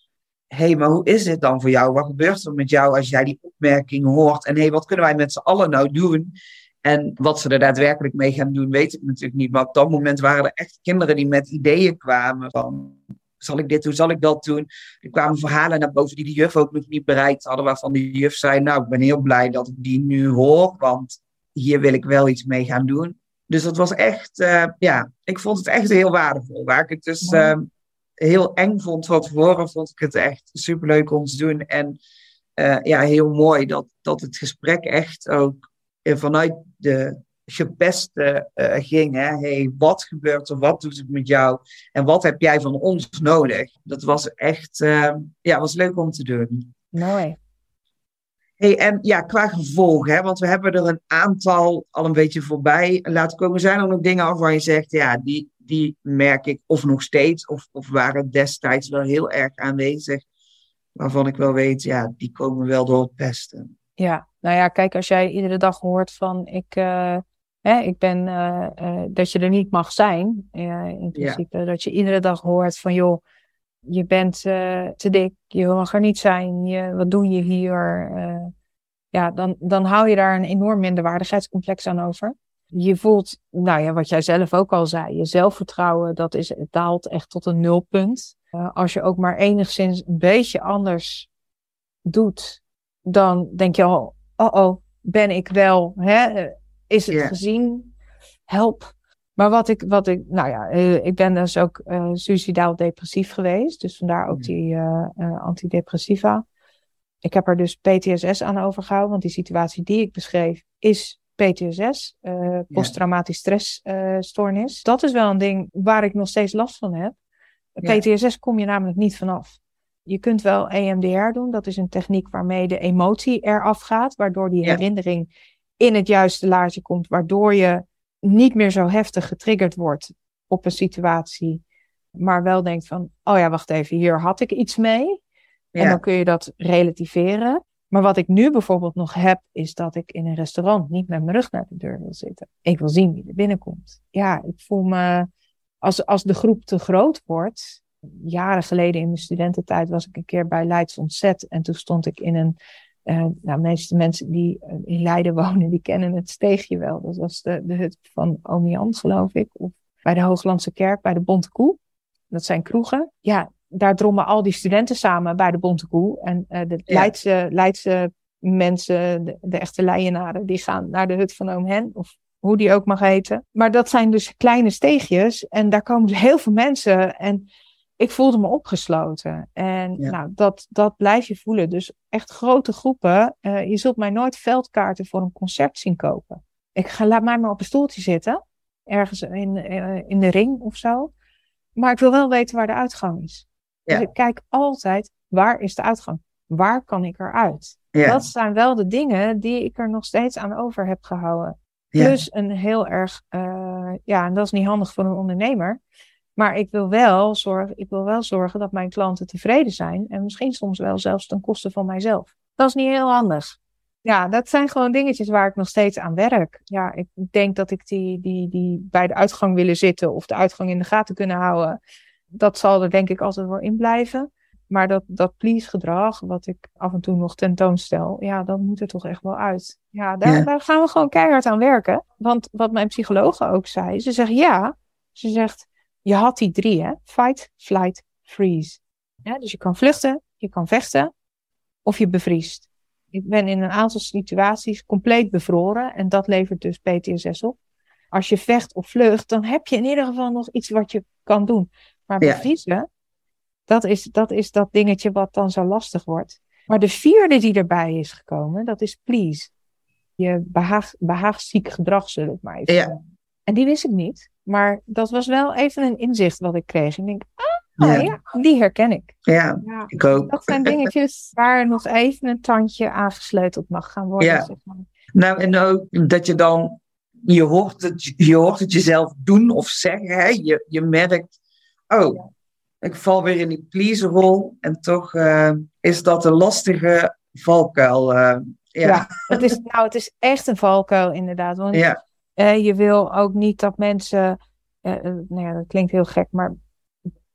hé, hey, maar hoe is dit dan voor jou? Wat gebeurt er met jou als jij die opmerking hoort? En hé, hey, wat kunnen wij met z'n allen nou doen? En wat ze er daadwerkelijk mee gaan doen, weet ik natuurlijk niet. Maar op dat moment waren er echt kinderen die met ideeën kwamen van... Zal ik dit doen? Zal ik dat doen? Er kwamen verhalen naar boven die de juf ook nog niet bereikt hadden. Waarvan de juf zei, nou, ik ben heel blij dat ik die nu hoor. Want hier wil ik wel iets mee gaan doen. Dus dat was echt, uh, ja, ik vond het echt heel waardevol. Waar ik het dus uh, heel eng vond van tevoren, vond ik het echt superleuk om te doen. En uh, ja, heel mooi dat, dat het gesprek echt ook vanuit de gepeste uh, ging. Hè? Hey, wat gebeurt er? Wat doet het met jou? En wat heb jij van ons nodig? Dat was echt uh, ja, was leuk om te doen. Mooi. Hey, en ja, qua gevolgen, hè, want we hebben er een aantal al een beetje voorbij laten komen. Zijn er nog dingen waarvan je zegt, ja, die, die merk ik of nog steeds, of, of waren destijds wel heel erg aanwezig, waarvan ik wel weet, ja, die komen wel door het pesten. Ja, nou ja, kijk, als jij iedere dag hoort van ik, uh, hè, ik ben, uh, uh, dat je er niet mag zijn, in principe. Dat je iedere dag hoort van joh, je bent te dik, je mag er niet zijn, je, wat doe je hier? ja, dan, dan hou je daar een enorm minderwaardigheidscomplex aan over. Je voelt, nou ja, wat jij zelf ook al zei, je zelfvertrouwen, dat is, daalt echt tot een nulpunt. Als je ook maar enigszins een beetje anders doet, dan denk je al, oh oh, ben ik wel, hè? Is het gezien? Help. Maar wat ik, wat ik, nou ja, eh, ik ben dus ook uh, suicidaal depressief geweest. Dus vandaar ook die uh, antidepressiva. Ik heb er dus PTSS aan overgehouden, want die situatie die ik beschreef is PTSS, posttraumatisch stressstoornis. dat is wel een ding waar ik nog steeds last van heb. PTSS kom je namelijk niet vanaf. Je kunt wel EMDR doen, dat is een techniek waarmee de emotie eraf gaat, waardoor die herinnering in het juiste laadje komt, waardoor je niet meer zo heftig getriggerd wordt op een situatie, maar wel denkt van, oh ja, wacht even, hier had ik iets mee. En dan kun je dat relativeren. Maar wat ik nu bijvoorbeeld nog heb, is dat ik in een restaurant niet met mijn rug naar de deur wil zitten. Ik wil zien wie er binnenkomt. Ja, ik voel me, als, als de groep te groot wordt. Jaren geleden in mijn studententijd was ik een keer bij Leids Ontzet. En toen stond ik in een uh, nou, de meeste mensen die eh, in Leiden wonen, die kennen het steegje wel. Dat was de, de hut van Omi Jan, geloof ik. Of bij de Hooglandse Kerk, bij de Bonte Koe. Dat zijn kroegen. Ja, daar drommen al die studenten samen bij de Bonte Koe. En uh, de ja. Leidse, Leidse mensen, de, de, echte Leienaren, die gaan naar de hut van Oom Hen. Of hoe die ook mag heten. Maar dat zijn dus kleine steegjes. En daar komen dus heel veel mensen. En ik voelde me opgesloten. En nou, dat, dat blijf je voelen. Dus echt grote groepen. Uh, je zult mij nooit veldkaarten voor een concert zien kopen. Ik ga, laat mij maar op een stoeltje zitten. Ergens in, uh, in de ring of zo. Maar ik wil wel weten waar de uitgang is. Ja. Dus ik kijk altijd, waar is de uitgang? Waar kan ik eruit? Ja. Dat zijn wel de dingen die ik er nog steeds aan over heb gehouden. Plus een heel erg, uh, ja, en dat is niet handig voor een ondernemer maar ik wil, wel zorgen, ik wil wel zorgen dat mijn klanten tevreden zijn. En misschien soms wel zelfs ten koste van mijzelf. Dat is niet heel handig. Ja, dat zijn gewoon dingetjes waar ik nog steeds aan werk. Ja, ik denk dat ik die, die, die bij de uitgang willen zitten of de uitgang in de gaten kunnen houden. Dat zal er denk ik altijd wel in blijven. Maar dat, dat please gedrag, wat ik af en toe nog tentoonstel, ja, dat moet er toch echt wel uit. Ja daar, daar gaan we gewoon keihard aan werken. Want wat mijn psychologe ook zei, ze zegt ja, ze zegt je had die drie, hè? Fight, flight, freeze. Ja, dus je kan vluchten, je kan vechten of je bevriest. Ik ben in een aantal situaties compleet bevroren en dat levert dus PTSS op. Als je vecht of vlucht, dan heb je in ieder geval nog iets wat je kan doen. Maar bevriezen, dat, is, dat is dat dingetje wat dan zo lastig wordt. Maar de vierde die erbij is gekomen, dat is please. Je behaag, behaagziek gedrag, zullen ik maar even ja. En die wist ik niet. Maar dat was wel even een inzicht wat ik kreeg. Ik denk, ah, ja. ja. die herken ik. Ja, ik ook. Dat zijn dingetjes waar nog even een tandje aangesleuteld mag gaan worden. Ja. Zeg maar. Nou, en ook dat je dan, je hoort het, je hoort het jezelf doen of zeggen. Hè? Je, je merkt, oh, ik val weer in die pleaserrol. En toch uh, is dat een lastige valkuil. Uh, ja, ja het, is, nou, het is echt een valkuil inderdaad. Want ja uh, je wil ook niet dat mensen, uh, nou ja, dat klinkt heel gek, maar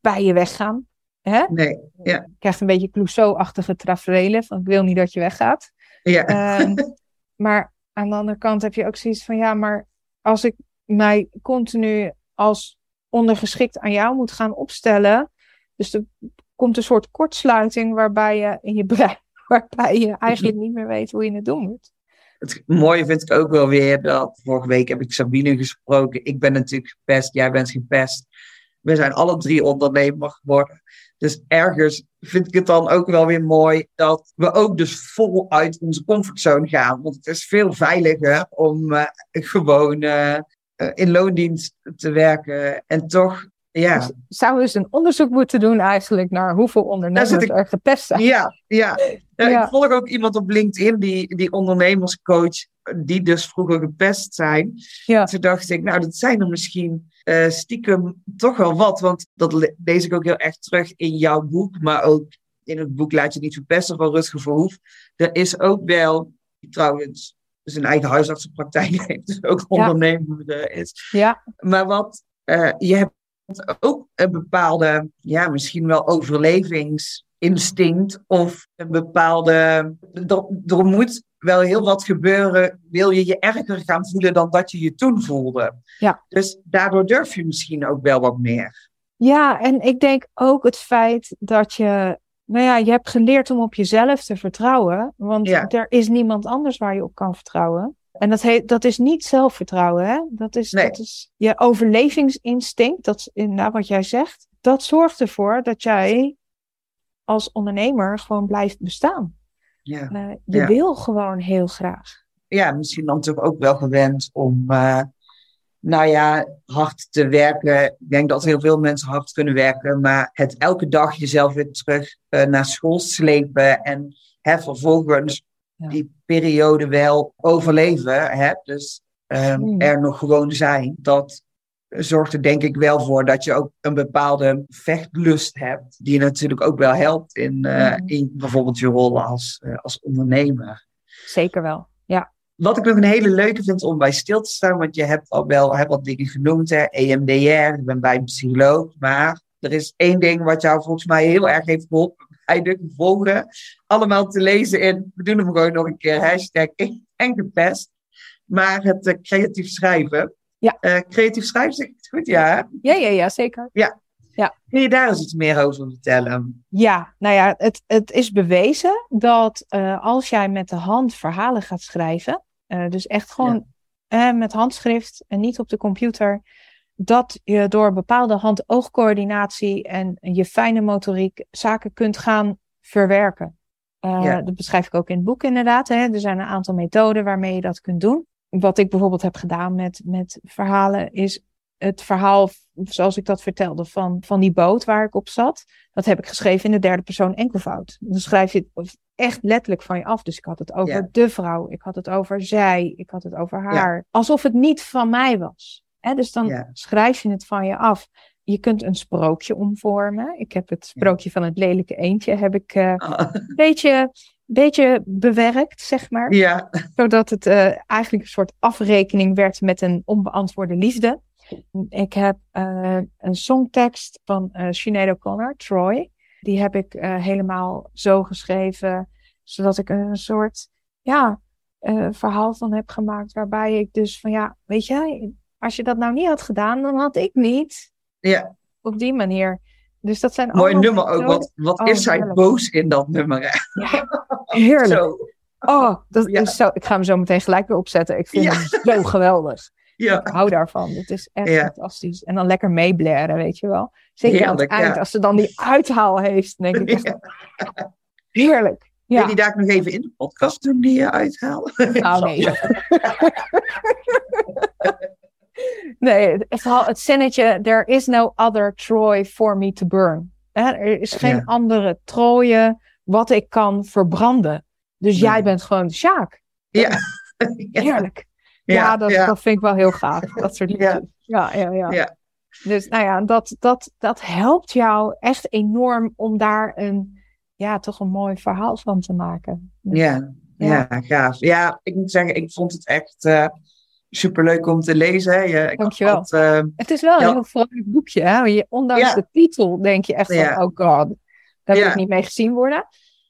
bij je weggaan. Hè? Nee, ja. Je krijgt een beetje Clouseau-achtige tafereelen van ik wil niet dat je weggaat. Ja. Uh, maar aan de andere kant heb je ook zoiets van ja, maar als ik mij continu als ondergeschikt aan jou moet gaan opstellen, dus er komt een soort kortsluiting waarbij je in je brein, waarbij je eigenlijk niet meer weet hoe je het doen moet het mooie vind ik ook wel weer dat vorige week heb ik Sabine gesproken. Ik ben natuurlijk gepest, jij bent gepest. We zijn alle drie ondernemer geworden. Dus ergens vind ik het dan ook wel weer mooi dat we ook dus voluit onze comfortzone gaan. Want het is veel veiliger om uh, gewoon uh, in loondienst te werken en toch ja. Dus zou dus een onderzoek moeten doen eigenlijk naar hoeveel ondernemers ik, er gepest zijn. Ja, ja. ja, Ik volg ook iemand op LinkedIn, die, die ondernemerscoach, die dus vroeger gepest zijn. Ja. Toen dacht ik, nou, dat zijn er misschien uh, stiekem toch wel wat. Want dat lees ik ook heel erg terug in jouw boek, maar ook in het boek Laat je niet verpesten van Rutger Verhoef. Er is ook wel, trouwens, dus een eigen huisartsenpraktijk heeft, dus ook ondernemer is. Ja. Maar wat, uh, je hebt ook een bepaalde, ja, misschien wel overlevingsinstinct of een bepaalde. Er, moet wel heel wat gebeuren, wil je je erger gaan voelen dan dat je je toen voelde. Ja. Dus daardoor durf je misschien ook wel wat meer. Ja, en ik denk ook het feit dat je, nou ja, je hebt geleerd om op jezelf te vertrouwen. Want er is niemand anders waar je op kan vertrouwen. En dat, heet, dat is niet zelfvertrouwen, hè? Dat is, dat is je overlevingsinstinct, dat is inderdaad wat jij zegt. Dat zorgt ervoor dat jij als ondernemer gewoon blijft bestaan. Ja. Uh, je wil gewoon heel graag. Ja, misschien dan toch ook wel gewend om, uh, nou ja, hard te werken. Ik denk dat heel veel mensen hard kunnen werken, maar het elke dag jezelf weer terug uh, naar school slepen en hè, vervolgens ja. die periode wel overleven. Hè? Dus um, er nog gewoon zijn. Dat zorgt er denk ik wel voor dat je ook een bepaalde vechtlust hebt. Die natuurlijk ook wel helpt in, uh, in bijvoorbeeld je rol als, uh, als ondernemer. Zeker wel, ja. Wat ik nog een hele leuke vind om bij stil te staan, want je hebt al wel hebt wat dingen genoemd, hè? EMDR, ik ben bij een psycholoog, maar er is één ding wat jou volgens mij heel erg heeft geholpen bij de gevolgen. Allemaal te lezen in, we doen hem gewoon nog een keer, hashtag en gepest. Maar het uh, creatief schrijven. Ja. Uh, creatief schrijven, zeg ik het goed? Ja, ja, ja, ja zeker. Ja. ja. Kun je daar eens iets meer over vertellen? Ja, nou ja, het, het is bewezen dat uh, als jij met de hand verhalen gaat schrijven, dus echt gewoon ja. met handschrift en niet op de computer, dat je door bepaalde hand-oogcoördinatie en je fijne motoriek zaken kunt gaan verwerken. Ja. Dat beschrijf ik ook in het boek inderdaad. Hè. Er zijn een aantal methoden waarmee je dat kunt doen wat ik bijvoorbeeld heb gedaan met, met verhalen, is het verhaal, zoals ik dat vertelde, van, van die boot waar ik op zat. Dat heb ik geschreven in de derde persoon enkelvoud. Dan schrijf je het echt letterlijk van je af. Dus ik had het over de vrouw, ik had het over zij, ik had het over haar. Alsof het niet van mij was. Hè? Dus dan schrijf je het van je af. Je kunt een sprookje omvormen. Ik heb het sprookje van het lelijke eendje heb ik uh, oh. een beetje beetje bewerkt, zeg maar. Ja. Zodat het uh, eigenlijk een soort afrekening werd met een onbeantwoorde liefde. Ik heb uh, een songtekst van uh, Sinead O'Connor, Troy. Die heb ik helemaal zo geschreven, zodat ik een soort ja, verhaal van heb gemaakt. Waarbij ik dus van ja, weet je, als je dat nou niet had gedaan, dan had ik niet. Ja. Op die manier. Dus dat zijn Mooi nummer ook. Wat, wat oh, is hij boos in dat nummer? Ja, heerlijk. Zo. Oh, dat ja. is zo. Ik ga hem zo meteen gelijk weer opzetten. Ik vind ja. hem zo geweldig. Ja. Ik hou daarvan. Het is echt fantastisch. En dan lekker meeblaren, weet je wel. Zeker heerlijk, aan het eind, als ze dan die uithaal heeft, denk ik echt, heerlijk. Ja. Wil je die daar nog even in de podcast doen, die uithaal? Oh nee. Nee, vooral het zinnetje, there is no other Troy for me to burn. Er is geen ja. andere Troje wat ik kan verbranden. Dus jij bent gewoon de Sjaak. Ja. Heerlijk. Ja, ja, dat, dat, vind ik wel heel gaaf. Dat soort dingen. Ja, ja, ja. ja. Dus nou ja, dat, dat, dat helpt jou echt enorm om daar een, ja, toch een mooi verhaal van te maken. Ja, ja, gaaf. Ja, ik moet zeggen, ik vond het echt... Uh, superleuk om te lezen. Hè. Je, Dankjewel. Had, uh, het is wel een heel vrolijk boekje. Hè? Je, ondanks ja. de titel denk je echt van, oh god, daar wil ik niet mee gezien worden.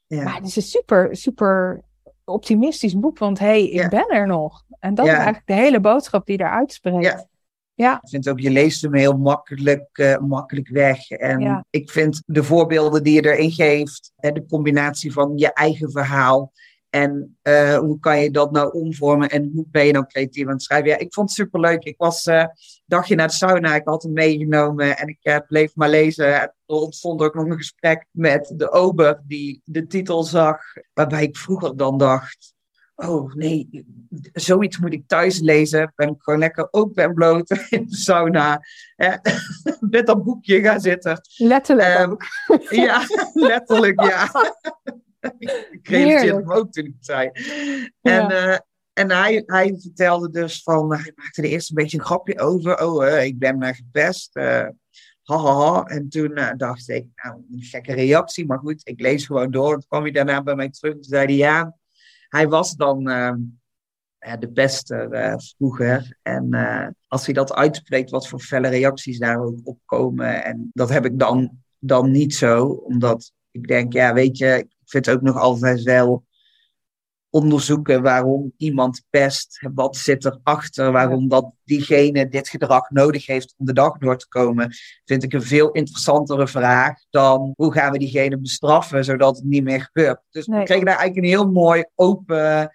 Maar het is een super, super optimistisch boek, want hé, hey, ik ben er nog. En dat is eigenlijk de hele boodschap die eruit spreekt. Ja. Ik vind ook, je leest hem heel makkelijk, uh, makkelijk weg. En ik vind de voorbeelden die je erin geeft, hè, de combinatie van je eigen verhaal en uh, hoe kan je dat nou omvormen en hoe ben je nou creatief aan het schrijven? Ja, ik vond het superleuk. Ik was uh, dagje naar de sauna, ik had hem meegenomen en ik uh, bleef maar lezen. Er ontstond ook nog een gesprek met de ober die de titel zag, waarbij ik vroeger dan dacht, oh nee, zoiets moet ik thuis lezen. Ben ik gewoon lekker ook ben bloot in de sauna. met dat boekje gaan zitten. Letterlijk um, ook. Ja, letterlijk ja. ik realiseerde hem ook toen ik het zei. En, ja. uh, en hij, hij vertelde dus van, hij maakte er eerst een beetje een grapje over. Oh, uh, ik ben maar gepest. Uh, ha, ha, ha. En toen dacht ik, nou, een gekke reactie. Maar goed, ik lees gewoon door. En toen kwam hij daarna bij mij terug en zei hij, ja, hij was dan de beste vroeger. En als hij dat uitspreekt, wat voor felle reacties daar ook op komen. En dat heb ik dan, dan niet zo, omdat ik denk, ja, weet je, vind het ook nog altijd wel onderzoeken waarom iemand pest. Wat zit erachter? Waarom dat diegene dit gedrag nodig heeft om de dag door te komen. Vind ik een veel interessantere vraag dan hoe gaan we diegene bestraffen zodat het niet meer gebeurt. Dus we kregen daar eigenlijk een heel mooi open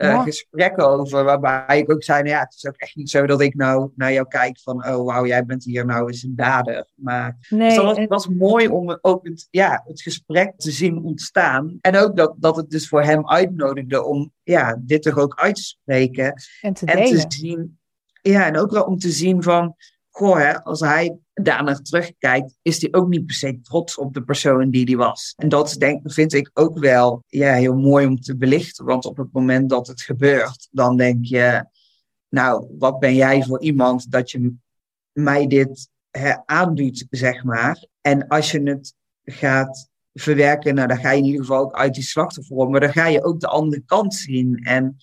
uh, gesprekken over. Waarbij ik ook zei, nou ja, het is ook echt niet zo dat ik nou naar jou kijk van, oh wauw, jij bent hier nou eens een dader. Maar nee, dus dat was, was, mooi om ook het, ja, het gesprek te zien ontstaan. En ook dat, dat het dus voor hem uitnodigde om ja, dit toch ook uit te spreken. En te, en te zien. Ja, en ook wel om te zien van, hè, als hij daarna terugkijkt, is hij ook niet per se trots op de persoon die hij was. En dat denk, vind ik ook wel ja, heel mooi om te belichten. Want op het moment dat het gebeurt, dan denk je, nou, wat ben jij voor iemand dat je mij dit hè, aandoet, zeg maar. En als je het gaat verwerken, nou, dan ga je in ieder geval ook uit die slachtoffer maar dan ga je ook de andere kant zien. En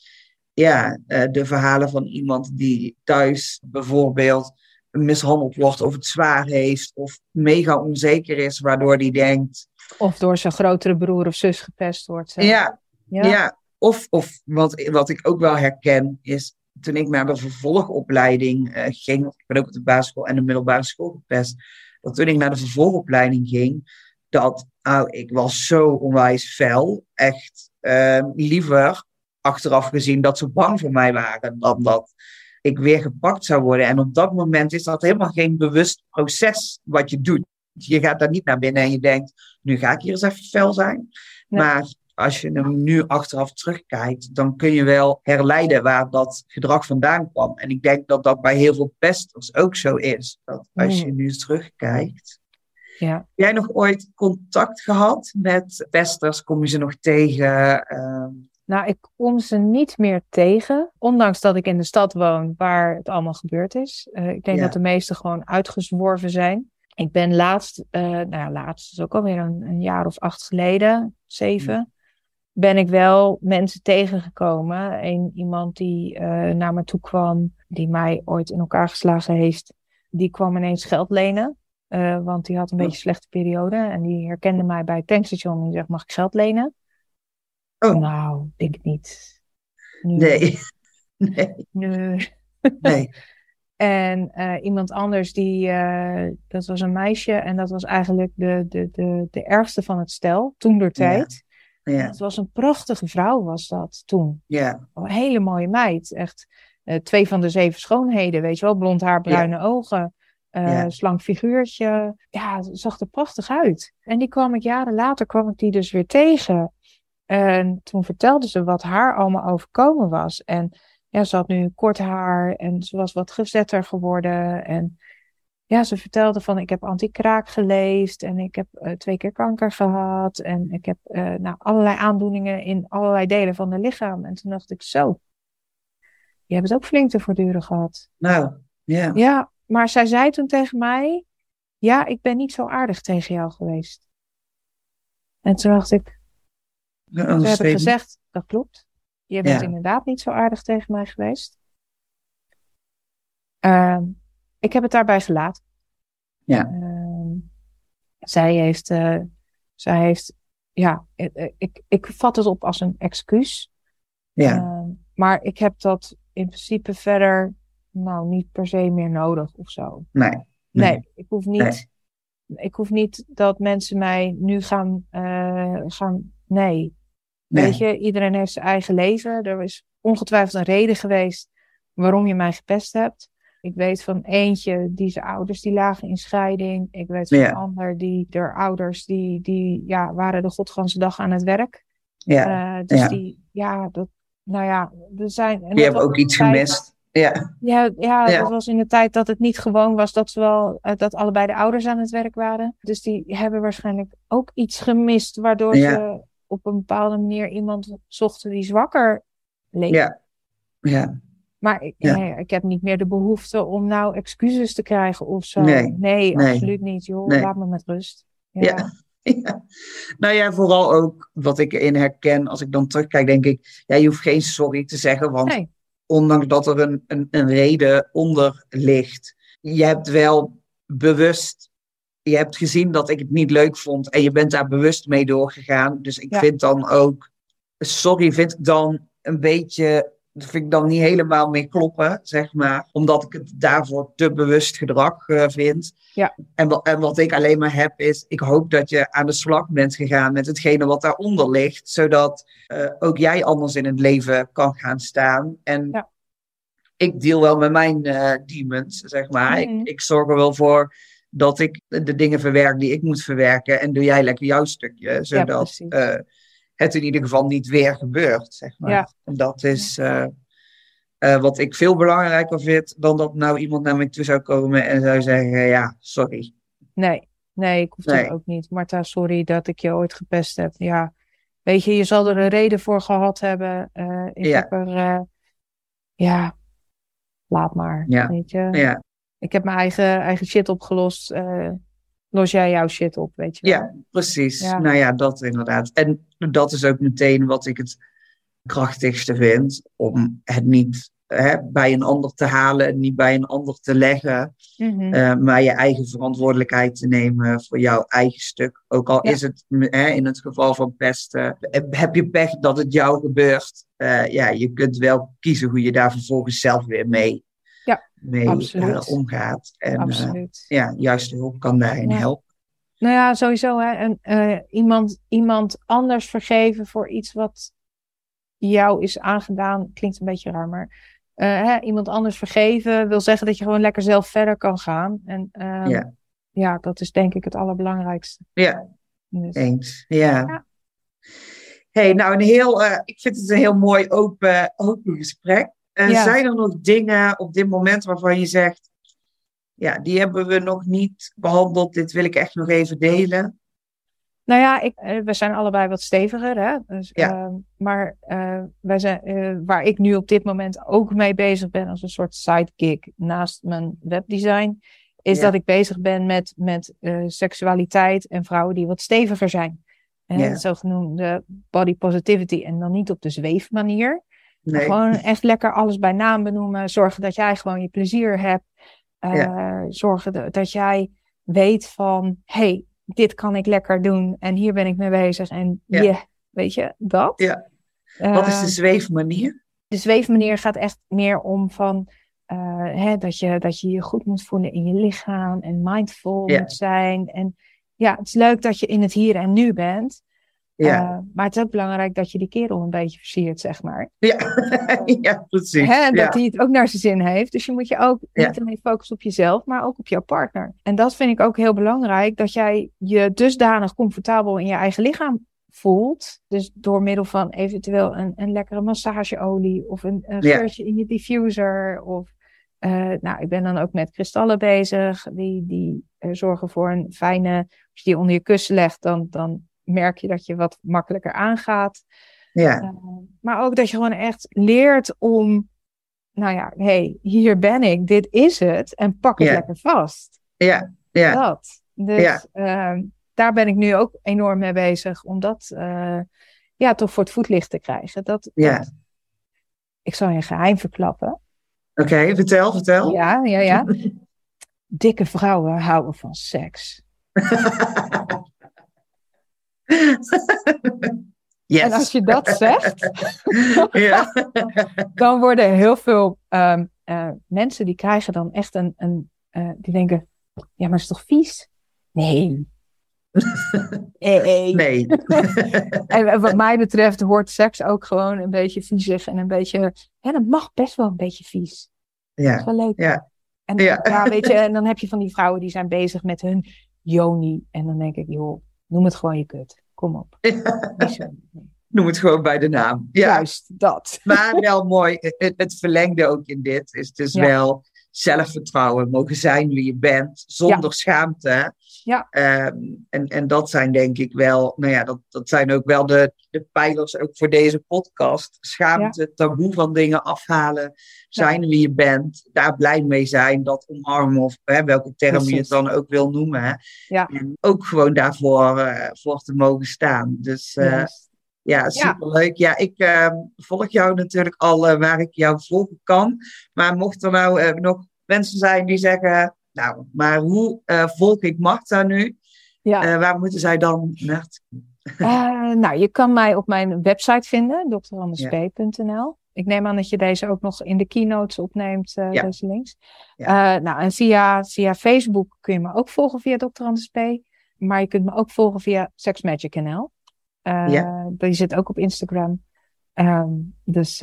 ja, eh, de verhalen van iemand die thuis bijvoorbeeld mishandeld wordt of het zwaar heeft of mega onzeker is, waardoor hij denkt. Of door zijn grotere broer of zus gepest wordt. Ja, ja, ja. Of, of wat, wat ik ook wel herken is toen ik naar de vervolgopleiding uh, ging, ik ben ook op de basisschool en de middelbare school gepest, dat toen ik naar de vervolgopleiding ging, dat oh, ik was zo onwijs fel, echt uh, liever achteraf gezien dat ze bang voor mij waren dan dat ik weer gepakt zou worden. En op dat moment is dat helemaal geen bewust proces wat je doet. Je gaat daar niet naar binnen en je denkt, nu ga ik hier eens even fel zijn. Maar als je er nu achteraf terugkijkt, dan kun je wel herleiden waar dat gedrag vandaan kwam. En ik denk dat dat bij heel veel pesters ook zo is. Dat als je nu terugkijkt. Ja. Heb jij nog ooit contact gehad met pesters? Kom je ze nog tegen? Uh, nou, ik kom ze niet meer tegen, ondanks dat ik in de stad woon waar het allemaal gebeurd is. Uh, ik denk dat de meesten gewoon uitgezworven zijn. Ik ben laatst, uh, nou ja, laatst is ook alweer een, een jaar of acht geleden, zeven, ben ik wel mensen tegengekomen. Een, iemand die uh, naar me toe kwam, die mij ooit in elkaar geslagen heeft, die kwam ineens geld lenen. want die had een beetje een slechte periode en die herkende mij bij het tankstation en die zegt, mag ik geld lenen? Oh. Nou, denk ik niet. Nee. Nee. Nee. en uh, iemand anders, die, uh, dat was een meisje en dat was eigenlijk de, de, de, de ergste van het stel, toen door tijd. Ja. ja. Het was een prachtige vrouw, was dat toen. Ja. Een hele mooie meid. Echt uh, twee van de zeven schoonheden, weet je wel. Blond haar, bruine ja. ogen. Ja. Slank figuurtje. Ja, zag er prachtig uit. En die kwam ik jaren later, kwam ik die dus weer tegen. En toen vertelde ze wat haar allemaal overkomen was. En ja, ze had nu kort haar en ze was wat gezetter geworden. En ja, ze vertelde van ik heb anti-kraak geleefd en ik heb uh, twee keer kanker gehad. En ik heb uh, nou, allerlei aandoeningen in allerlei delen van het lichaam. En toen dacht ik zo, je hebt het ook flink te voortduren gehad. Nou, ja. Ja, maar zij zei toen tegen mij, ja, ik ben niet zo aardig tegen jou geweest. En toen dacht ik, ze hebben gezegd, dat klopt. Je bent inderdaad niet zo aardig tegen mij geweest. Uh, ik heb het daarbij gelaten. Ja. Uh, zij heeft, uh, zij heeft, ja, ik, ik, ik vat het op als een excuus. Ja. Ehm, maar ik heb dat in principe verder, nou, niet per se meer nodig of zo. Nee. Nee, nee ik hoef niet, nee. ik hoef niet dat mensen mij nu gaan, gaan, nee. Nee. Weet je, iedereen heeft zijn eigen leven. Er is ongetwijfeld een reden geweest waarom je mij gepest hebt. Ik weet van eentje, die zijn ouders die lagen in scheiding. Ik weet van ja. een ander, die, der ouders, die, die ja, waren de godganse dag aan het werk. Ja. Uh, dus ja. die, ja, dat, nou ja, er zijn... Die hebben ook iets gemist. Ja. Ja, ja, ja, dat was in de tijd dat het niet gewoon was dat, ze wel, uh, dat allebei de ouders aan het werk waren. Dus die hebben waarschijnlijk ook iets gemist, waardoor ja. ze op een bepaalde manier iemand zochten die zwakker leek. Ja, ja. Maar ik, ja. nee, ik heb niet meer de behoefte om nou excuses te krijgen of zo. Nee, nee, nee. absoluut niet. Joh, laat me met rust. Ja. Ja. Ja. Nou ja, vooral ook wat ik erin herken, als ik dan terugkijk, denk ik, ja, je hoeft geen sorry te zeggen, want ondanks dat er een, een, een reden onder ligt, je hebt wel bewust, je hebt gezien dat ik het niet leuk vond en je bent daar bewust mee doorgegaan. Dus ik Ja. vind dan ook, sorry vind ik dan een beetje dat vind ik dan niet helemaal mee kloppen, zeg maar. Omdat ik het daarvoor te bewust gedrag uh, vind. Ja. En, en wat ik alleen maar heb is, ik hoop dat je aan de slag bent gegaan met hetgene wat daaronder ligt. Zodat uh, ook jij anders in het leven kan gaan staan. En ja. ik deal wel met mijn uh, demons, zeg maar. Ik, ik zorg er wel voor dat ik de dingen verwerk die ik moet verwerken. En doe jij lekker jouw stukje. Zodat ja, het in ieder geval niet weer gebeurt, zeg maar. Ja. En dat is uh, uh, wat ik veel belangrijker vind dan dat nou iemand naar me toe zou komen en zou zeggen, ja, sorry. Nee, nee, ik hoef Nee. dat ook niet. Marta, sorry dat ik je ooit gepest heb. Ja, weet je, je zal er een reden voor gehad hebben. Eh, ik Ja. heb er, eh, ja, laat maar, Ja. weet je. Ja, Ik heb mijn eigen, eigen shit opgelost. eh, los jij jouw shit op, weet je wel. ja precies. Ja. Nou ja, dat inderdaad. En dat is ook meteen wat ik het krachtigste vind, om het niet hè, bij een ander te halen en niet bij een ander te leggen. Mhm. Uh, maar je eigen verantwoordelijkheid te nemen voor jouw eigen stuk. Ook al Ja. is het hè, in het geval van pesten, heb je pech dat het jou gebeurt. Uh, ja, je kunt wel kiezen hoe je daar vervolgens zelf weer mee, mee uh, omgaat. En Absoluut. ja, juiste hulp kan daarin Ja. helpen. Nou ja, sowieso. Hè. En, eh, iemand, iemand anders vergeven voor iets wat jou is aangedaan, klinkt een beetje raar, maar eh, hè, iemand anders vergeven wil zeggen dat je gewoon lekker zelf verder kan gaan. En ehm, Ja. ja, dat is denk ik het allerbelangrijkste. Ja, Dus, eens. Ja. Ja. Hey, nou, een heel, uh, ik vind het een heel mooi open, open gesprek. Ja. Zijn er nog dingen op dit moment waarvan je zegt, ja, die hebben we nog niet behandeld, dit wil ik echt nog even delen? Nou ja, ik, eh, we zijn allebei wat steviger, hè? Dus, Ja. ehm, maar eh, wij zijn, eh, waar ik nu op dit moment ook mee bezig ben als een soort sidekick naast mijn webdesign, is Ja. dat ik bezig ben met, met seksualiteit en vrouwen die wat steviger zijn. En Ja. het zogenoemde body positivity. En dan niet op de zweefmanier. Nee. gewoon echt lekker alles bij naam benoemen. Zorgen dat jij gewoon je plezier hebt. Eh, Zorgen dat, jij weet van, hey, dit kan ik lekker doen. En hier ben ik mee bezig. En Ja. yeah, weet je, dat. Ja. Wat is Eh, de zweefmanier? de zweefmanier gaat echt meer om van eh, hè, dat, je, dat je je goed moet voelen in je lichaam en mindful Ja. moet zijn. En ja, het is leuk dat je in het hier en nu bent. Ja. Eh, maar het is ook belangrijk dat je die kerel een beetje versiert, zeg maar. ja. ja, precies. Hè, dat ja. hij het ook naar zijn zin heeft. Dus je moet je ook Ja. niet alleen focussen op jezelf, maar ook op jouw partner. En dat vind ik ook heel belangrijk, dat jij je dusdanig comfortabel in je eigen lichaam voelt. Dus door middel van eventueel een, een lekkere massageolie of een, geurtje in je diffuser. Of, eh, nou, ik ben dan ook met kristallen bezig, die, die eh, zorgen voor een fijne... Als je die onder je kussen legt, dan, dan merk je dat je wat makkelijker aangaat. ja. Uh, maar ook dat je gewoon echt leert om, nou ja, hé, hey, hier ben ik, dit is het, en pak het Ja. lekker vast. ja. ja. Dat. Dus Ja. uh, daar ben ik nu ook enorm mee bezig, om dat uh, ja, toch voor het voetlicht te krijgen. Dat, Ja. dat- ik zal je een geheim verklappen. Oké, vertel, vertel. Ja, ja, ja. Dikke vrouwen houden van seks. yes. En als je dat zegt, ja. dan worden heel veel ehm, eh, mensen die krijgen dan echt een, een eh, die denken, ja, maar is toch vies? Nee. nee. Nee. En wat mij betreft hoort seks ook gewoon een beetje viezig en een beetje, ja, dat mag best wel een beetje vies. Dat is ja. wel leuk. Ja. En, Ja. ja. weet je, en dan heb je van die vrouwen die zijn bezig met hun yoni. En dan denk ik, joh, noem het gewoon je kut. Kom op. Noem het gewoon bij de naam. Ja. Juist, dat. Maar wel mooi, het, het verlengde ook in dit is dus Ja. wel zelfvertrouwen, mogen zijn wie je bent, zonder schaamte. Ja. Ehm, en, en dat zijn denk ik wel, nou ja, dat, dat zijn ook wel de, de pijlers ook voor deze podcast. Schaamte, taboe van dingen afhalen, zijn wie je bent, daar blij mee zijn, dat omarmen of hè, welke term je het dan ook wil noemen. Hè. Ja. En ook gewoon daarvoor eh, voor te mogen staan. Dus eh, Juist. ja, superleuk. Ja, ik uh, volg jou natuurlijk al uh, waar ik jou volgen kan. Maar mocht er nou uh, nog mensen zijn die zeggen... Nou, maar hoe volg ik Marta nu? Ja. waar moeten zij dan naar Uh, nou, je kan mij op mijn website vinden, drandesp.nl. Ik neem aan dat je deze ook nog in de keynotes opneemt, uh, ja. deze links. Ja. Uh, nou, en via, via Facebook kun je me ook volgen via Dr. Anders P. Maar je kunt me ook volgen via Sex Magic NL. Uh, ja. Die zit ook op Instagram. Um, dus,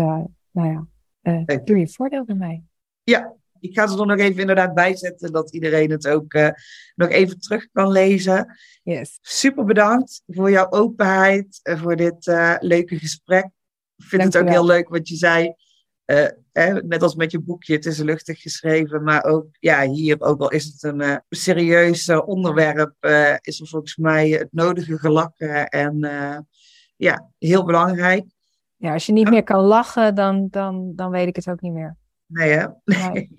nou ja, doe je voordeel bij mij. Ja, ik ga ze er nog even inderdaad bij zetten, dat iedereen het ook uh, nog even terug kan lezen. Yes. Super bedankt voor jouw openheid, en voor dit uh, leuke gesprek. Ik vind het ook heel leuk wat je zei. Uh, net als met je boekje, het is luchtig geschreven, maar ook ja, hier, ook al is het een serieus onderwerp, is er volgens mij het nodige gelakken en ja, heel belangrijk. Ja, als je niet meer kan lachen, dan, dan, dan weet ik het ook niet meer. Nee, hè? Nee.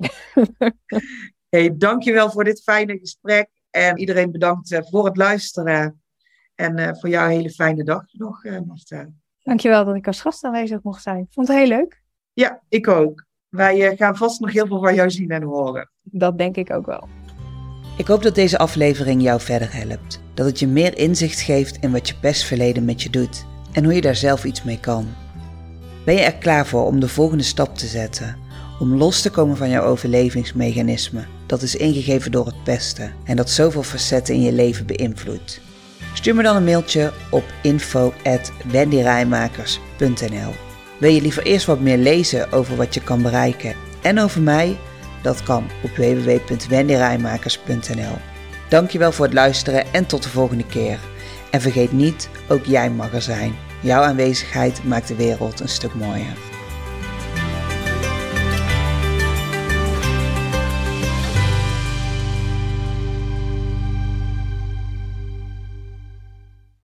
hey, dankjewel voor dit fijne gesprek. En iedereen bedankt uh, voor het luisteren. En uh, voor jou een hele fijne dag nog, uh, Marta. Dankjewel dat ik als gast aanwezig mocht zijn. Vond het heel leuk. Ja, ik ook. Wij gaan vast nog heel veel van jou zien en horen. Dat denk ik ook wel. Ik hoop dat deze aflevering jou verder helpt. Dat het je meer inzicht geeft in wat je pestverleden met je doet en hoe je daar zelf iets mee kan. Ben je er klaar voor om de volgende stap te zetten? Om los te komen van jouw overlevingsmechanisme dat is ingegeven door het pesten en dat zoveel facetten in je leven beïnvloedt. Stuur me dan een mailtje op info@wendyrijmakers.nl. Wil je liever eerst wat meer lezen over wat je kan bereiken en over mij? Dat kan op www.wendyrijmakers.nl. Dankjewel voor het luisteren en tot de volgende keer. En vergeet niet, ook jij mag er zijn. Jouw aanwezigheid maakt de wereld een stuk mooier.